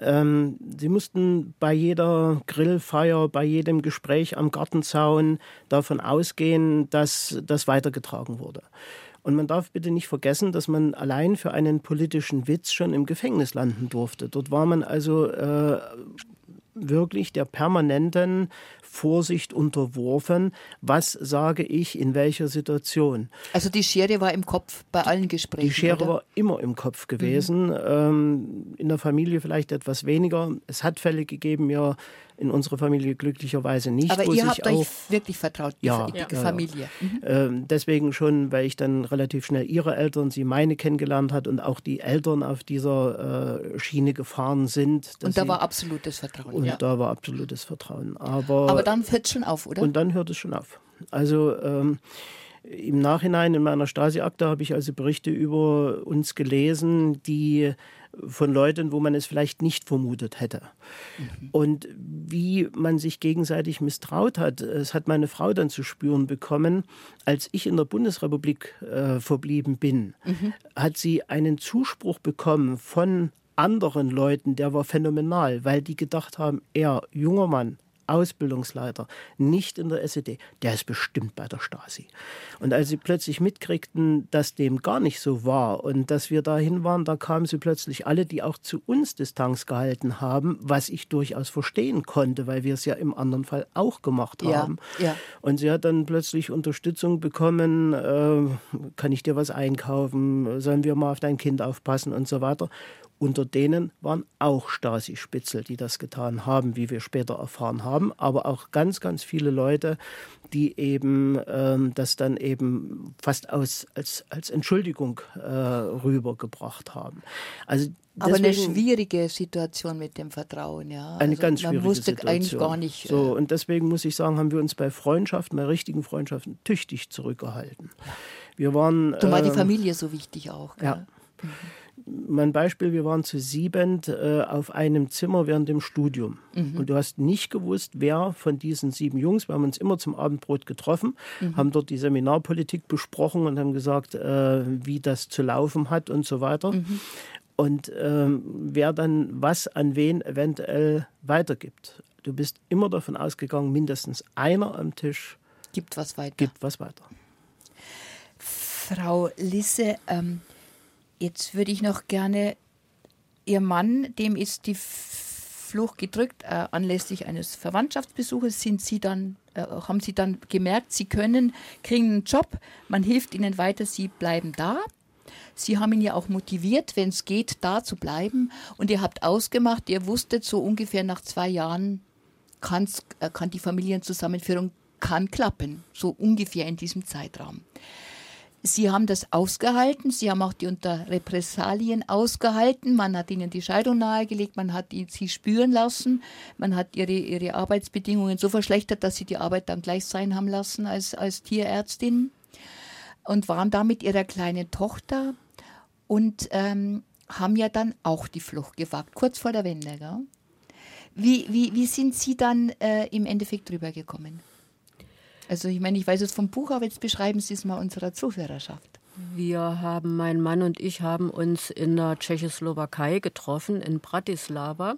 Ähm, sie mussten bei jeder Grillfeier, bei jedem Gespräch am Gartenzaun davon ausgehen, dass das weitergetragen wurde. Und man darf bitte nicht vergessen, dass man allein für einen politischen Witz schon im Gefängnis landen durfte. Dort war man also äh, wirklich der permanenten Vorsicht unterworfen, was sage ich in welcher Situation. Also die Schere war im Kopf bei allen Gesprächen. Die Schere oder? war immer im Kopf gewesen. Mhm. Ähm, in der Familie vielleicht etwas weniger. Es hat Fälle gegeben, ja, in unserer Familie glücklicherweise nicht. Aber ihr habt euch wirklich vertraut, die, ja, die ja, Familie. Mhm. Ähm, deswegen schon, weil ich dann relativ schnell ihre Eltern, sie meine kennengelernt hat und auch die Eltern auf dieser äh, Schiene gefahren sind. Und da sie, war absolutes Vertrauen. Und ja. da war absolutes Vertrauen. Aber, Aber dann hört es schon auf, oder? Und dann hört es schon auf. Also ähm, im Nachhinein in meiner Stasi-Akte habe ich also Berichte über uns gelesen, die von Leuten, wo man es vielleicht nicht vermutet hätte. Mhm. Und wie man sich gegenseitig misstraut hat, das hat meine Frau dann zu spüren bekommen, als ich in der Bundesrepublik äh, verblieben bin, mhm. hat sie einen Zuspruch bekommen von anderen Leuten, der war phänomenal, weil die gedacht haben, er, junger Mann, Ausbildungsleiter, nicht in der SED, der ist bestimmt bei der Stasi. Und als sie plötzlich mitkriegten, dass dem gar nicht so war und dass wir dahin waren, da kamen sie plötzlich alle, die auch zu uns Distanz gehalten haben, was ich durchaus verstehen konnte, weil wir es ja im anderen Fall auch gemacht haben. Ja, ja. Und sie hat dann plötzlich Unterstützung bekommen, äh, kann ich dir was einkaufen, sollen wir mal auf dein Kind aufpassen und so weiter. Unter denen waren auch Stasi-Spitzel, die das getan haben, wie wir später erfahren haben, aber auch ganz, ganz viele Leute, die eben ähm, das dann eben fast aus, als, als Entschuldigung äh, rübergebracht haben. Also aber eine schwierige Situation mit dem Vertrauen, ja. Eine also ganz schwierige man wusste Situation. eigentlich gar nicht. So, äh, und deswegen muss ich sagen, haben wir uns bei Freundschaften, bei richtigen Freundschaften tüchtig zurückgehalten. Wir waren. Da war die ähm, Familie so wichtig auch. Gell? Ja. Mhm mein Beispiel, wir waren zu siebend äh, auf einem Zimmer während dem Studium. Mhm. Und du hast nicht gewusst, wer von diesen sieben Jungs, wir haben uns immer zum Abendbrot getroffen, mhm. haben dort die Seminarpolitik besprochen und haben gesagt, äh, wie das zu laufen hat und so weiter. Mhm. Und äh, wer dann was an wen eventuell weitergibt. Du bist immer davon ausgegangen, mindestens einer am Tisch Gibt was weiter. Gibt was weiter. Frau Lisse, ähm, jetzt würde ich noch gerne, Ihr Mann, dem ist die Flucht gedrückt, äh, anlässlich eines Verwandtschaftsbesuches sind Sie dann, äh, haben Sie dann gemerkt, Sie können, kriegen einen Job, man hilft Ihnen weiter, Sie bleiben da. Sie haben ihn ja auch motiviert, wenn es geht, da zu bleiben. Und ihr habt ausgemacht, ihr wusstet so ungefähr nach zwei Jahren, kann's, äh, kann die Familienzusammenführung kann klappen. So ungefähr in diesem Zeitraum. Sie haben das ausgehalten, Sie haben auch die unter Repressalien ausgehalten, man hat ihnen die Scheidung nahegelegt, man hat sie spüren lassen, man hat ihre, ihre Arbeitsbedingungen so verschlechtert, dass sie die Arbeit dann gleich sein haben lassen als, als Tierärztin und waren da mit ihrer kleinen Tochter und ähm, haben ja dann auch die Flucht gewagt, kurz vor der Wende. Gell? Wie, wie, wie sind Sie dann äh, im Endeffekt drüber gekommen? Also ich meine, ich weiß es vom Buch, aber jetzt beschreiben Sie es mal unserer Zuhörerschaft. Wir haben, mein Mann und ich haben uns in der Tschechoslowakei getroffen, in Bratislava.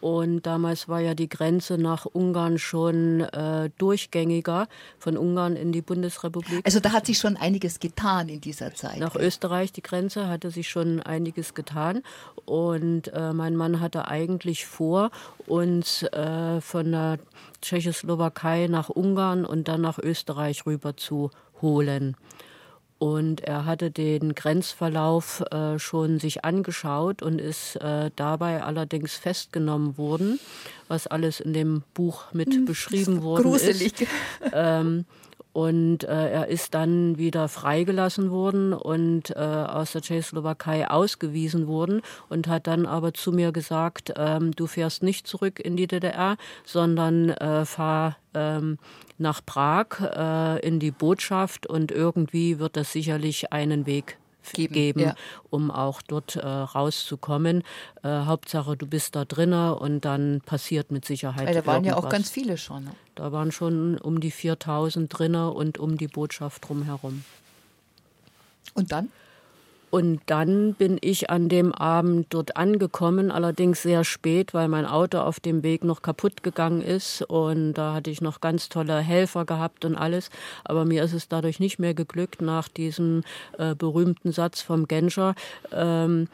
Und damals war ja die Grenze nach Ungarn schon äh, durchgängiger, von Ungarn in die Bundesrepublik. Also da hat sich schon einiges getan in dieser Zeit. Nach Österreich die Grenze hatte sich schon einiges getan. Und äh, mein Mann hatte eigentlich vor, uns äh, von der Tschechoslowakei nach Ungarn und dann nach Österreich rüber zu holen. Und er hatte den Grenzverlauf äh, schon sich angeschaut und ist äh, dabei allerdings festgenommen worden, was alles in dem Buch mit hm, beschrieben worden gruselig. ist. Ähm, und äh, er ist dann wieder freigelassen worden und äh, aus der Tschechoslowakei ausgewiesen worden und hat dann aber zu mir gesagt, ähm, du fährst nicht zurück in die DDR, sondern äh, fahr ähm, nach Prag äh, in die Botschaft und irgendwie wird es sicherlich einen Weg geben, geben ja. um auch dort äh, rauszukommen. Äh, Hauptsache, du bist da drinnen und dann passiert mit Sicherheit. Weil da waren ja auch ganz viele schon. Ne? Da waren schon um die 4000 drinnen und um die Botschaft drumherum. Und dann? Und dann bin ich an dem Abend dort angekommen, allerdings sehr spät, weil mein Auto auf dem Weg noch kaputt gegangen ist. Und da hatte ich noch ganz tolle Helfer gehabt und alles. Aber mir ist es dadurch nicht mehr geglückt, nach diesem äh, berühmten Satz vom Genscher, ähm,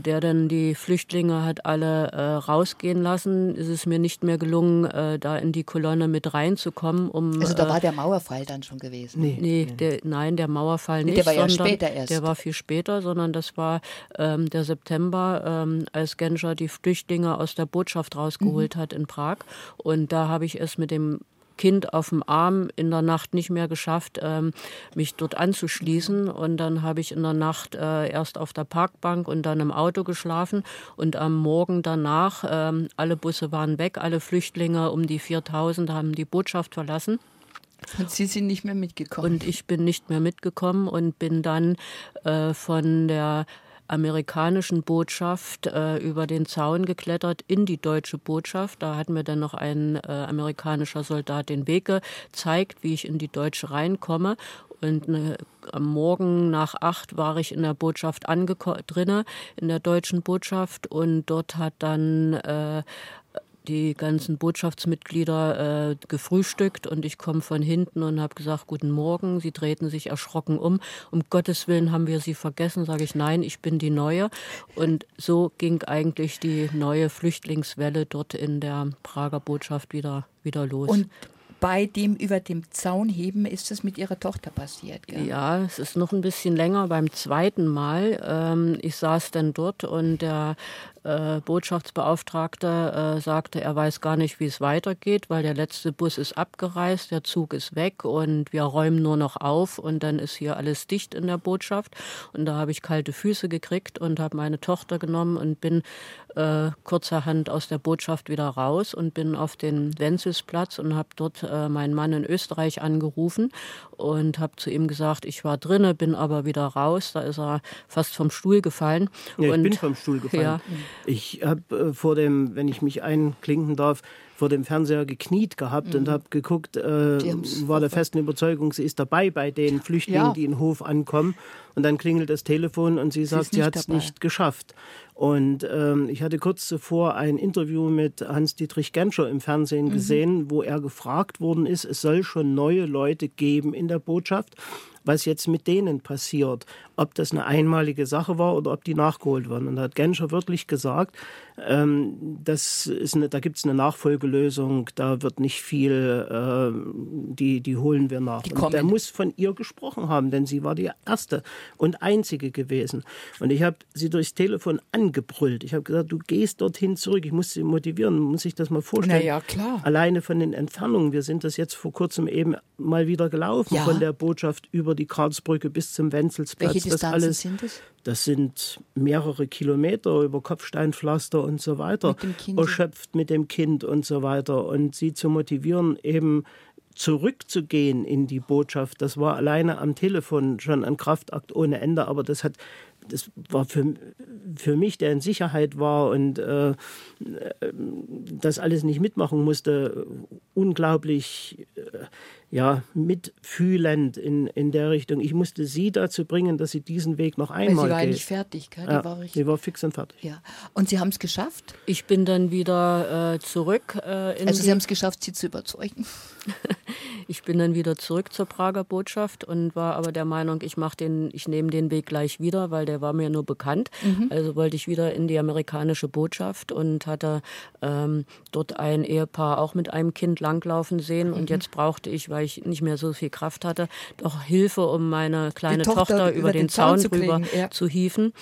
der dann die Flüchtlinge hat alle äh, rausgehen lassen, ist es mir nicht mehr gelungen, äh, da in die Kolonne mit reinzukommen. Um, also da war äh, der Mauerfall dann schon gewesen? Nee, nee der, nein, der Mauerfall nicht. Der war ja später erst. Der war viel später, sondern das war ähm, der September, ähm, als Genscher die Flüchtlinge aus der Botschaft rausgeholt mhm. hat in Prag. Und da habe ich es mit dem Kind auf dem Arm in der Nacht nicht mehr geschafft, ähm, mich dort anzuschließen. Und dann habe ich in der Nacht äh, erst auf der Parkbank und dann im Auto geschlafen. Und am Morgen danach, ähm, alle Busse waren weg, alle Flüchtlinge um die 4000 haben die Botschaft verlassen. Und Sie sind nicht mehr mitgekommen. Und ich bin nicht mehr mitgekommen und bin dann äh, von der amerikanischen Botschaft äh, über den Zaun geklettert in die deutsche Botschaft. Da hat mir dann noch ein äh, amerikanischer Soldat den Weg gezeigt, wie ich in die deutsche reinkomme. Und äh, am Morgen nach acht war ich in der Botschaft drinne, in der deutschen Botschaft. Und dort hat dann äh, die ganzen Botschaftsmitglieder äh, gefrühstückt und ich komme von hinten und habe gesagt, guten Morgen. Sie drehten sich erschrocken um. Um Gottes Willen haben wir Sie vergessen, sage ich, nein, ich bin die Neue. Und so ging eigentlich die neue Flüchtlingswelle dort in der Prager Botschaft wieder, wieder los. Und bei dem über dem Zaun heben ist es mit ihrer Tochter passiert. Gell? Ja, es ist noch ein bisschen länger beim zweiten Mal. Ähm, ich saß dann dort und der äh, Botschaftsbeauftragte äh, sagte, er weiß gar nicht, wie es weitergeht, weil der letzte Bus ist abgereist, der Zug ist weg und wir räumen nur noch auf und dann ist hier alles dicht in der Botschaft. Und da habe ich kalte Füße gekriegt und habe meine Tochter genommen und bin äh, kurzerhand aus der Botschaft wieder raus und bin auf den Wenzelsplatz und habe dort äh, meinen Mann in Österreich angerufen und habe zu ihm gesagt, ich war drinne, bin aber wieder raus. Da ist er fast vom Stuhl gefallen. Ja, ich bin vom Stuhl gefallen. Ja. Ich habe äh, vor dem, wenn ich mich einklinken darf, vor dem Fernseher gekniet gehabt mhm. und habe geguckt, äh, war der festen Überzeugung, sie ist dabei bei den Flüchtlingen, ja. die in den Hof ankommen. Und dann klingelt das Telefon und sie, sie sagt, sie hat es nicht geschafft. Und ähm, ich hatte kurz zuvor ein Interview mit Hans-Dietrich Genscher im Fernsehen mhm. gesehen, wo er gefragt worden ist, es soll schon neue Leute geben in der Botschaft was jetzt mit denen passiert, ob das eine einmalige Sache war oder ob die nachgeholt werden. Und da hat Genscher wirklich gesagt, ähm, das ist eine, da gibt es eine Nachfolgelösung, da wird nicht viel, äh, die, die holen wir nach. Und der muss von ihr gesprochen haben, denn sie war die erste und einzige gewesen. Und ich habe sie durchs Telefon angebrüllt. Ich habe gesagt, du gehst dorthin zurück. Ich muss sie motivieren, muss ich das mal vorstellen. Na ja, klar. Alleine von den Entfernungen. Wir sind das jetzt vor kurzem eben mal wieder gelaufen ja. von der Botschaft über die Karlsbrücke bis zum Wenzelsplatz. Welche Distanzen das alles, sind es? Das sind mehrere Kilometer über Kopfsteinpflaster und so weiter, mit erschöpft mit dem Kind und so weiter. Und sie zu motivieren, eben zurückzugehen in die Botschaft, das war alleine am Telefon schon ein Kraftakt ohne Ende, aber das hat das war für, für mich, der in Sicherheit war und äh, das alles nicht mitmachen musste, unglaublich äh, ja, mitfühlend in, in der Richtung. Ich musste sie dazu bringen, dass sie diesen Weg noch einmal Weil sie war geht. nicht fertig, gell? Ja, war sie war fix und fertig. Ja. Und Sie haben es geschafft? Ich bin dann wieder äh, zurück. Äh, also Sie haben es geschafft, sie zu überzeugen? ich bin dann wieder zurück zur Prager Botschaft und war aber der Meinung, ich mache den, ich nehme den Weg gleich wieder, weil der war mir nur bekannt. Mhm. Also wollte ich wieder in die amerikanische Botschaft und hatte ähm, dort ein Ehepaar auch mit einem Kind langlaufen sehen. Mhm. Und jetzt brauchte ich, weil ich nicht mehr so viel Kraft hatte, doch Hilfe, um meine kleine Tochter, Tochter, über, über den, den, Zaun, Zaun rüber zu, ja. zu hieven.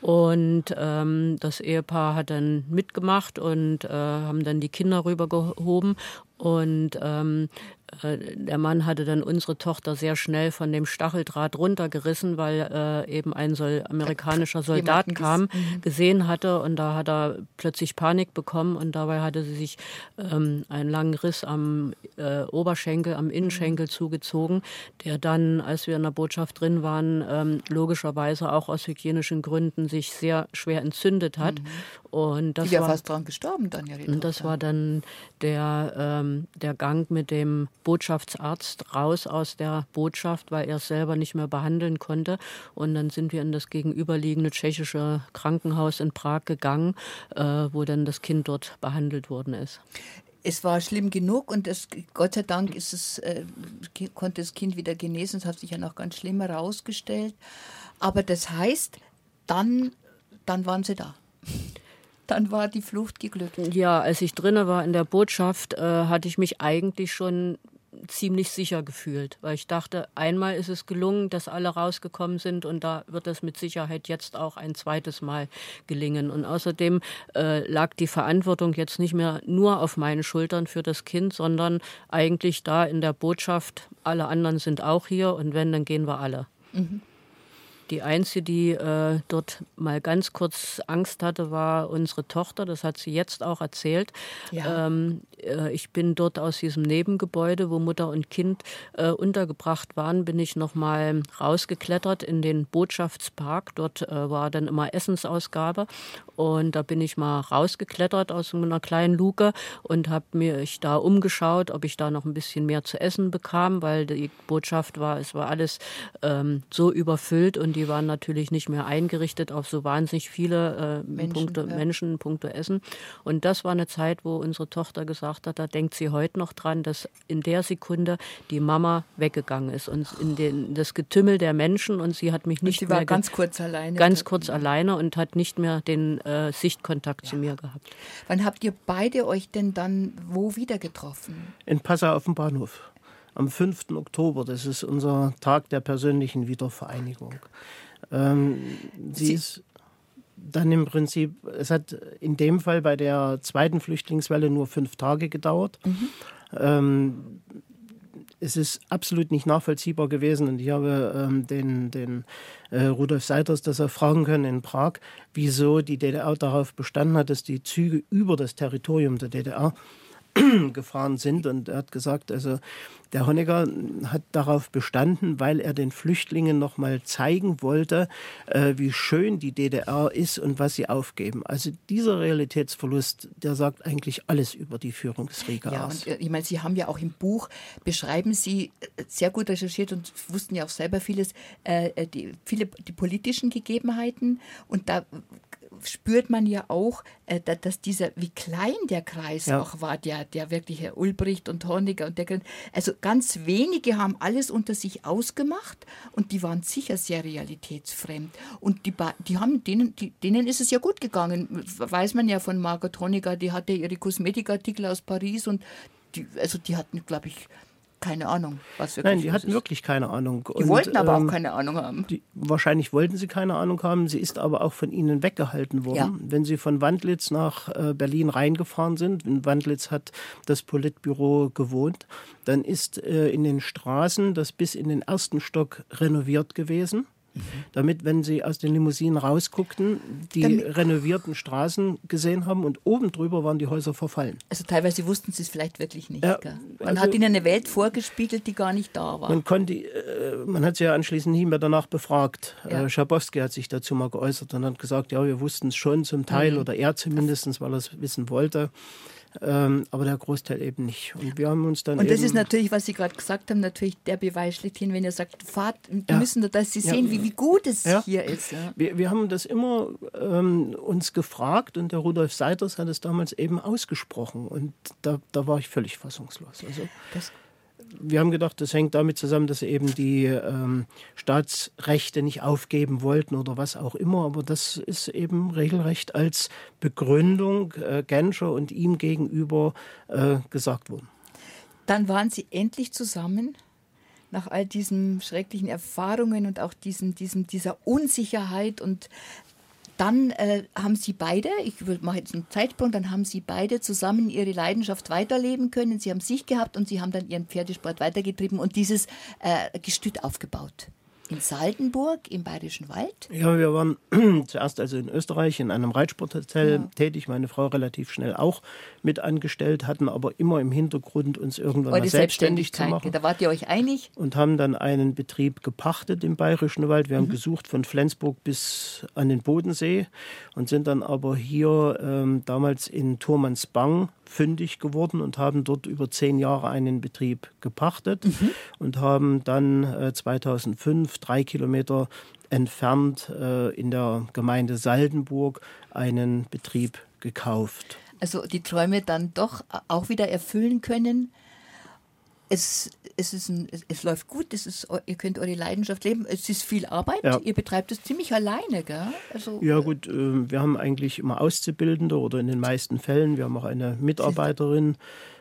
Und ähm, das Ehepaar hat dann mitgemacht und äh, haben dann die Kinder rübergehoben. Und ähm, äh, der Mann hatte dann unsere Tochter sehr schnell von dem Stacheldraht runtergerissen, weil äh, eben ein Sol amerikanischer Soldat kam, mhm. gesehen hatte und da hat er plötzlich Panik bekommen und dabei hatte sie sich ähm, einen langen Riss am äh, Oberschenkel, am Innenschenkel zugezogen, der dann, als wir in der Botschaft drin waren, ähm, logischerweise auch aus hygienischen Gründen sich sehr schwer entzündet hat. Mhm. Und das Die war fast dran gestorben dann ja. Und das war dann der, ähm, der Gang mit dem Botschaftsarzt raus aus der Botschaft, weil er es selber nicht mehr behandeln konnte. Und dann sind wir in das gegenüberliegende tschechische Krankenhaus in Prag gegangen, äh, wo dann das Kind dort behandelt worden ist es war schlimm genug und es, Gott sei Dank ist es, äh, konnte das Kind wieder genesen. Es hat sich ja noch ganz schlimm herausgestellt. Aber das heißt, dann, dann waren sie da dann war die Flucht geglückt. Ja, als ich drinne war in der Botschaft, äh, hatte ich mich eigentlich schon ziemlich sicher gefühlt, weil ich dachte, einmal ist es gelungen, dass alle rausgekommen sind und da wird es mit Sicherheit jetzt auch ein zweites Mal gelingen. Und außerdem äh, lag die Verantwortung jetzt nicht mehr nur auf meinen Schultern für das Kind, sondern eigentlich da in der Botschaft, alle anderen sind auch hier und wenn, dann gehen wir alle. Mhm. Die Einzige, die äh, dort mal ganz kurz Angst hatte, war unsere Tochter. Das hat sie jetzt auch erzählt. Ja. Ähm, äh, ich bin dort aus diesem Nebengebäude, wo Mutter und Kind äh, untergebracht waren, bin ich noch mal rausgeklettert in den Botschaftspark. Dort äh, war dann immer Essensausgabe und da bin ich mal rausgeklettert aus einer kleinen Luke und habe mir ich da umgeschaut, ob ich da noch ein bisschen mehr zu essen bekam, weil die Botschaft war, es war alles ähm, so überfüllt und die waren natürlich nicht mehr eingerichtet auf so wahnsinnig viele äh, Menschen, Punkte, ja. Menschen, Punkte Essen. Und das war eine Zeit, wo unsere Tochter gesagt hat, da denkt sie heute noch dran, dass in der Sekunde die Mama weggegangen ist und in den, das Getümmel der Menschen und sie hat mich nicht und sie mehr war ganz kurz alleine. Ganz kurz alleine und hat nicht mehr den äh, Sichtkontakt ja. zu mir gehabt. Wann habt ihr beide euch denn dann wo wieder getroffen? In Passau auf dem Bahnhof am 5. Oktober. Das ist unser Tag der persönlichen Wiedervereinigung. Ähm, sie, sie ist dann im Prinzip, es hat in dem Fall bei der zweiten Flüchtlingswelle nur fünf Tage gedauert. Mhm. Ähm, es ist absolut nicht nachvollziehbar gewesen und ich habe ähm, den, den äh, Rudolf Seiters das erfragen können in Prag, wieso die DDR darauf bestanden hat, dass die Züge über das Territorium der DDR gefahren sind. Und er hat gesagt, also der Honecker hat darauf bestanden, weil er den Flüchtlingen noch mal zeigen wollte, äh, wie schön die DDR ist und was sie aufgeben. Also dieser Realitätsverlust, der sagt eigentlich alles über die Führungsriege ja, aus. Und, äh, ich meine, Sie haben ja auch im Buch, beschreiben Sie äh, sehr gut recherchiert und wussten ja auch selber vieles, äh, äh die, viele die politischen Gegebenheiten. Und da spürt man ja auch, äh, dass dieser, wie klein der Kreis ja. auch war, der, der wirklich Herr Ulbricht und Honecker und der, also ganz wenige haben alles unter sich ausgemacht und die waren sicher sehr realitätsfremd. Und die, die haben, denen, die, denen ist es ja gut gegangen, weiß man ja von Margot Honecker, die hatte ihre Kosmetikartikel aus Paris und die, also die hatten, glaube ich, keine Ahnung, was wirklich Nein, die hatten ist. wirklich keine Ahnung. Die und, wollten aber ähm, auch keine Ahnung haben. Die, wahrscheinlich wollten sie keine Ahnung haben. Sie ist aber auch von ihnen weggehalten worden. Ja. Wenn sie von Wandlitz nach äh, Berlin reingefahren sind, in Wandlitz hat das Politbüro gewohnt, dann ist äh, in den Straßen das bis in den ersten Stock renoviert gewesen damit, wenn sie aus den Limousinen rausguckten, die damit renovierten Straßen gesehen haben und oben drüber waren die Häuser verfallen. Also teilweise wussten sie es vielleicht wirklich nicht. Ja, man also, hat ihnen eine Welt vorgespiegelt, die gar nicht da war. Man, konnte, äh, man hat sie ja anschließend nie mehr danach befragt. Ja. Äh, Schabowski hat sich dazu mal geäußert und hat gesagt, ja, wir wussten es schon zum Teil mhm. oder er zumindest, weil er es wissen wollte. Ähm, aber der Großteil eben nicht. Und wir haben uns dann. Und das ist natürlich, was Sie gerade gesagt haben, natürlich der Beweis schlechthin, wenn ihr sagt, fahrt, ja. müssen, dass Sie sehen, ja. wie, wie gut es ja. hier ist. Wir, wir haben das immer ähm, uns gefragt und der Rudolf Seiters hat es damals eben ausgesprochen. Und da, da war ich völlig fassungslos. Also, das wir haben gedacht, das hängt damit zusammen, dass sie eben die ähm, Staatsrechte nicht aufgeben wollten oder was auch immer. Aber das ist eben regelrecht als Begründung äh, Genscher und ihm gegenüber äh, gesagt worden. Dann waren sie endlich zusammen nach all diesen schrecklichen Erfahrungen und auch diesen, diesen, dieser Unsicherheit und dann äh, haben sie beide, ich mache jetzt einen Zeitsprung, dann haben sie beide zusammen ihre Leidenschaft weiterleben können. Sie haben sich gehabt und sie haben dann ihren Pferdesport weitergetrieben und dieses äh, Gestüt aufgebaut in Saldenburg im Bayerischen Wald? Ja, wir waren zuerst also in Österreich in einem Reitsporthotel ja. tätig, meine Frau relativ schnell auch mit angestellt, hatten aber immer im Hintergrund uns irgendwann mal selbstständig zu machen. Da wart ihr euch einig? Und haben dann einen Betrieb gepachtet im Bayerischen Wald. Wir haben mhm. gesucht von Flensburg bis an den Bodensee und sind dann aber hier ähm, damals in Thurmansbang fündig geworden und haben dort über zehn Jahre einen Betrieb gepachtet mhm. und haben dann äh, 2005 drei Kilometer entfernt äh, in der Gemeinde Saldenburg einen Betrieb gekauft. Also die Träume dann doch auch wieder erfüllen können es, es, ist ein, es, es, läuft gut, es ist, ihr könnt eure Leidenschaft leben. Es ist viel Arbeit, ja. ihr betreibt es ziemlich alleine, gell? Also, ja gut, äh, wir haben eigentlich immer Auszubildende oder in den meisten Fällen, wir haben auch eine Mitarbeiterin.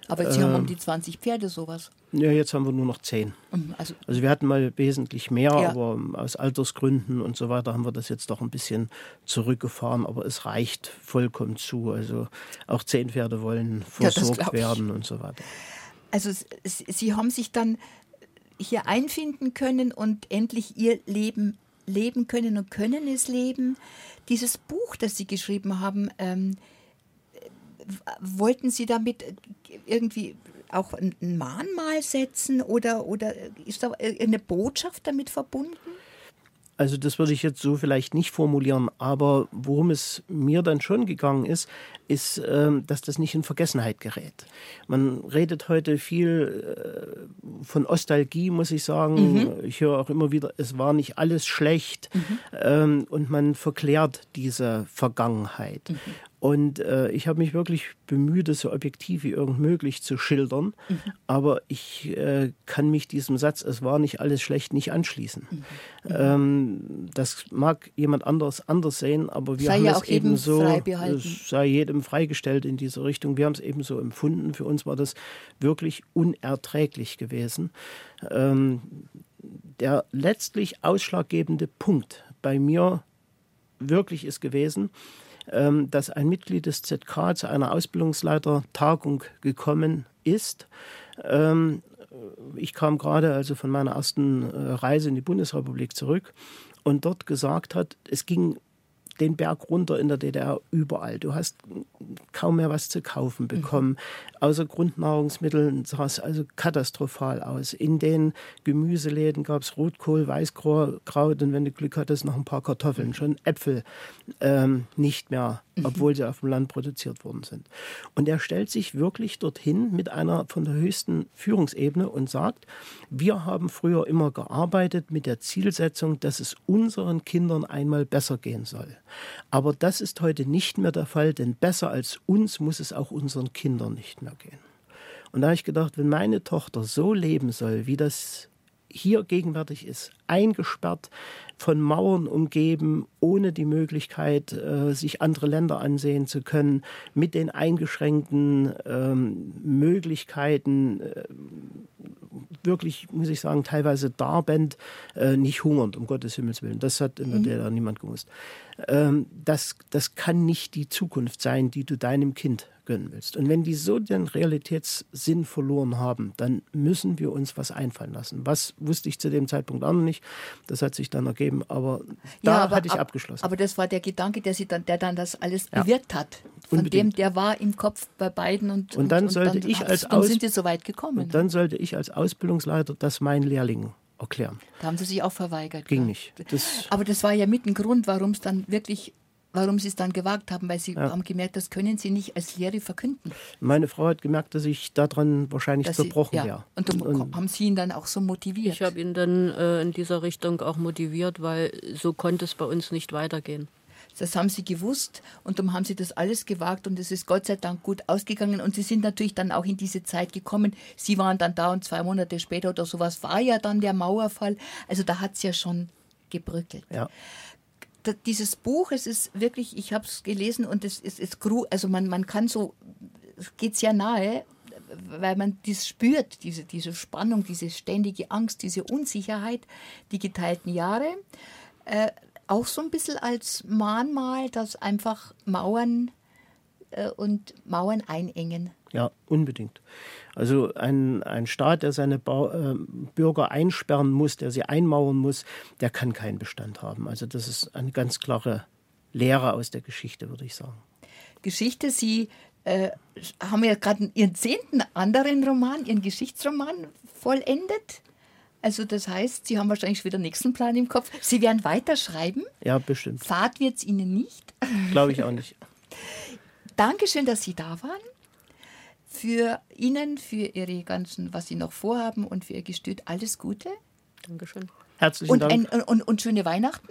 Aber Sie äh, haben um die 20 Pferde sowas. Ja, jetzt haben wir nur noch 10. Mhm, also, also wir hatten mal wesentlich mehr, ja. aber aus Altersgründen und so weiter haben wir das jetzt doch ein bisschen zurückgefahren, aber es reicht vollkommen zu. Also auch 10 Pferde wollen versorgt ja, werden und so weiter also sie haben sich dann hier einfinden können und endlich ihr Leben leben können und können es leben. Dieses Buch, das Sie geschrieben haben, ähm, wollten Sie damit irgendwie auch ein Mahnmal setzen oder, oder ist da eine Botschaft damit verbunden? Also das würde ich jetzt so vielleicht nicht formulieren, aber worum es mir dann schon gegangen ist, ist, ähm, dass das nicht in Vergessenheit gerät. Man redet heute viel äh, von Ostalgie, muss ich sagen. Mhm. Ich höre auch immer wieder, es war nicht alles schlecht mhm. Ähm, und man verklärt diese Vergangenheit. Mhm. Und äh, ich habe mich wirklich bemüht, es so objektiv wie irgend möglich zu schildern. Mhm. Aber ich äh, kann mich diesem Satz, es war nicht alles schlecht, nicht anschließen. Mhm. Ähm, das mag jemand anders anders sehen, aber wir sei haben ja es eben so, es sei jedem freigestellt in diese Richtung. Wir haben es eben so empfunden. Für uns war das wirklich unerträglich gewesen. Ähm, der letztlich ausschlaggebende Punkt bei mir wirklich ist gewesen, dass ein Mitglied des ZK zu einer Ausbildungsleitertagung gekommen ist. Ähm, ich kam gerade also von meiner ersten äh, Reise in die Bundesrepublik zurück und dort gesagt hat, es ging den Berg runter in der DDR überall. Du hast kaum mehr was zu kaufen bekommen. Mhm. Außer Grundnahrungsmitteln sah es also katastrophal aus. In den Gemüseläden gab es Rotkohl, Weißkraut und wenn du Glück hattest, noch ein paar Kartoffeln. Schon Äpfel ähm, nicht mehr, mhm. obwohl sie auf dem Land produziert worden sind. Und er stellt sich wirklich dorthin mit einer von der höchsten Führungsebene und sagt, wir haben früher immer gearbeitet mit der Zielsetzung, dass es unseren Kindern einmal besser gehen soll. Aber das ist heute nicht mehr der Fall, denn besser als uns muss es auch unseren Kindern nicht mehr gehen. Und da habe ich gedacht, wenn meine Tochter so leben soll, wie das hier gegenwärtig ist, eingesperrt, von Mauern umgeben, ohne die Möglichkeit, äh, sich andere Länder ansehen zu können, mit den eingeschränkten ähm, Möglichkeiten, äh, wirklich, muss ich sagen, teilweise darbend, äh, nicht hungernd, um Gottes Himmels Willen. Das hat in der mhm. DDR niemand gewusst. Ähm, das, das kann nicht die Zukunft sein, die du deinem Kind gönnen willst. Und wenn die so den Realitätssinn verloren haben, dann müssen wir uns was einfallen lassen. Was wusste ich zu dem Zeitpunkt auch noch nicht. Das hat sich dann ergeben, aber da ja, aber, hatte ich abgeschlossen. Aber das war der Gedanke, der, sie dann, der dann das alles ja. bewirkt hat. Von Unbedingt. dem, der war im Kopf bei beiden und, und dann und, sollte und dann, ich als Aus sind sie so weit gekommen. Und dann sollte ich als Ausbildungsleiter das meinen Lehrlingen erklären. Da haben Sie sich auch verweigert. Ging ja. nicht. Das Aber das war ja mit ein Grund, warum es dann wirklich warum Sie es dann gewagt haben, weil Sie ja. haben gemerkt, das können Sie nicht als Lehre verkünden. Meine Frau hat gemerkt, dass ich daran wahrscheinlich dass zerbrochen Sie, ja. Und, und, haben Sie ihn dann auch so motiviert? Ich habe ihn dann äh, in dieser Richtung auch motiviert, weil so konnte es bei uns nicht weitergehen. Das haben sie gewusst und darum haben sie das alles gewagt und es ist Gott sei Dank gut ausgegangen und sie sind natürlich dann auch in diese Zeit gekommen. Sie waren dann da und zwei Monate später oder sowas war ja dann der Mauerfall. Also da hat es ja schon gebröckelt. Ja dieses Buch, es ist wirklich, ich habe es gelesen und es ist, ist also man, man kann so, es geht sehr nahe, weil man das spürt, diese, diese Spannung, diese ständige Angst, diese Unsicherheit, die geteilten Jahre. Äh, auch so ein bisschen als Mahnmal, dass einfach Mauern äh, und Mauern einengen. Ja, unbedingt. Also ein, ein Staat, der seine ba äh, Bürger einsperren muss, der sie einmauern muss, der kann keinen Bestand haben. Also das ist eine ganz klare Lehre aus der Geschichte, würde ich sagen. Geschichte, Sie äh, haben ja gerade Ihren zehnten anderen Roman, Ihren Geschichtsroman vollendet. Also das heißt, Sie haben wahrscheinlich schon wieder den nächsten Plan im Kopf. Sie werden weiterschreiben. Ja, bestimmt. Fahrt wird es Ihnen nicht. Glaube ich auch nicht. Dankeschön, dass Sie da waren für Ihnen, für Ihre ganzen, was Sie noch vorhaben und für Ihr Gestüt alles Gute. Dankeschön. Herzlichen und Dank. Ein, und, und schöne Weihnachten.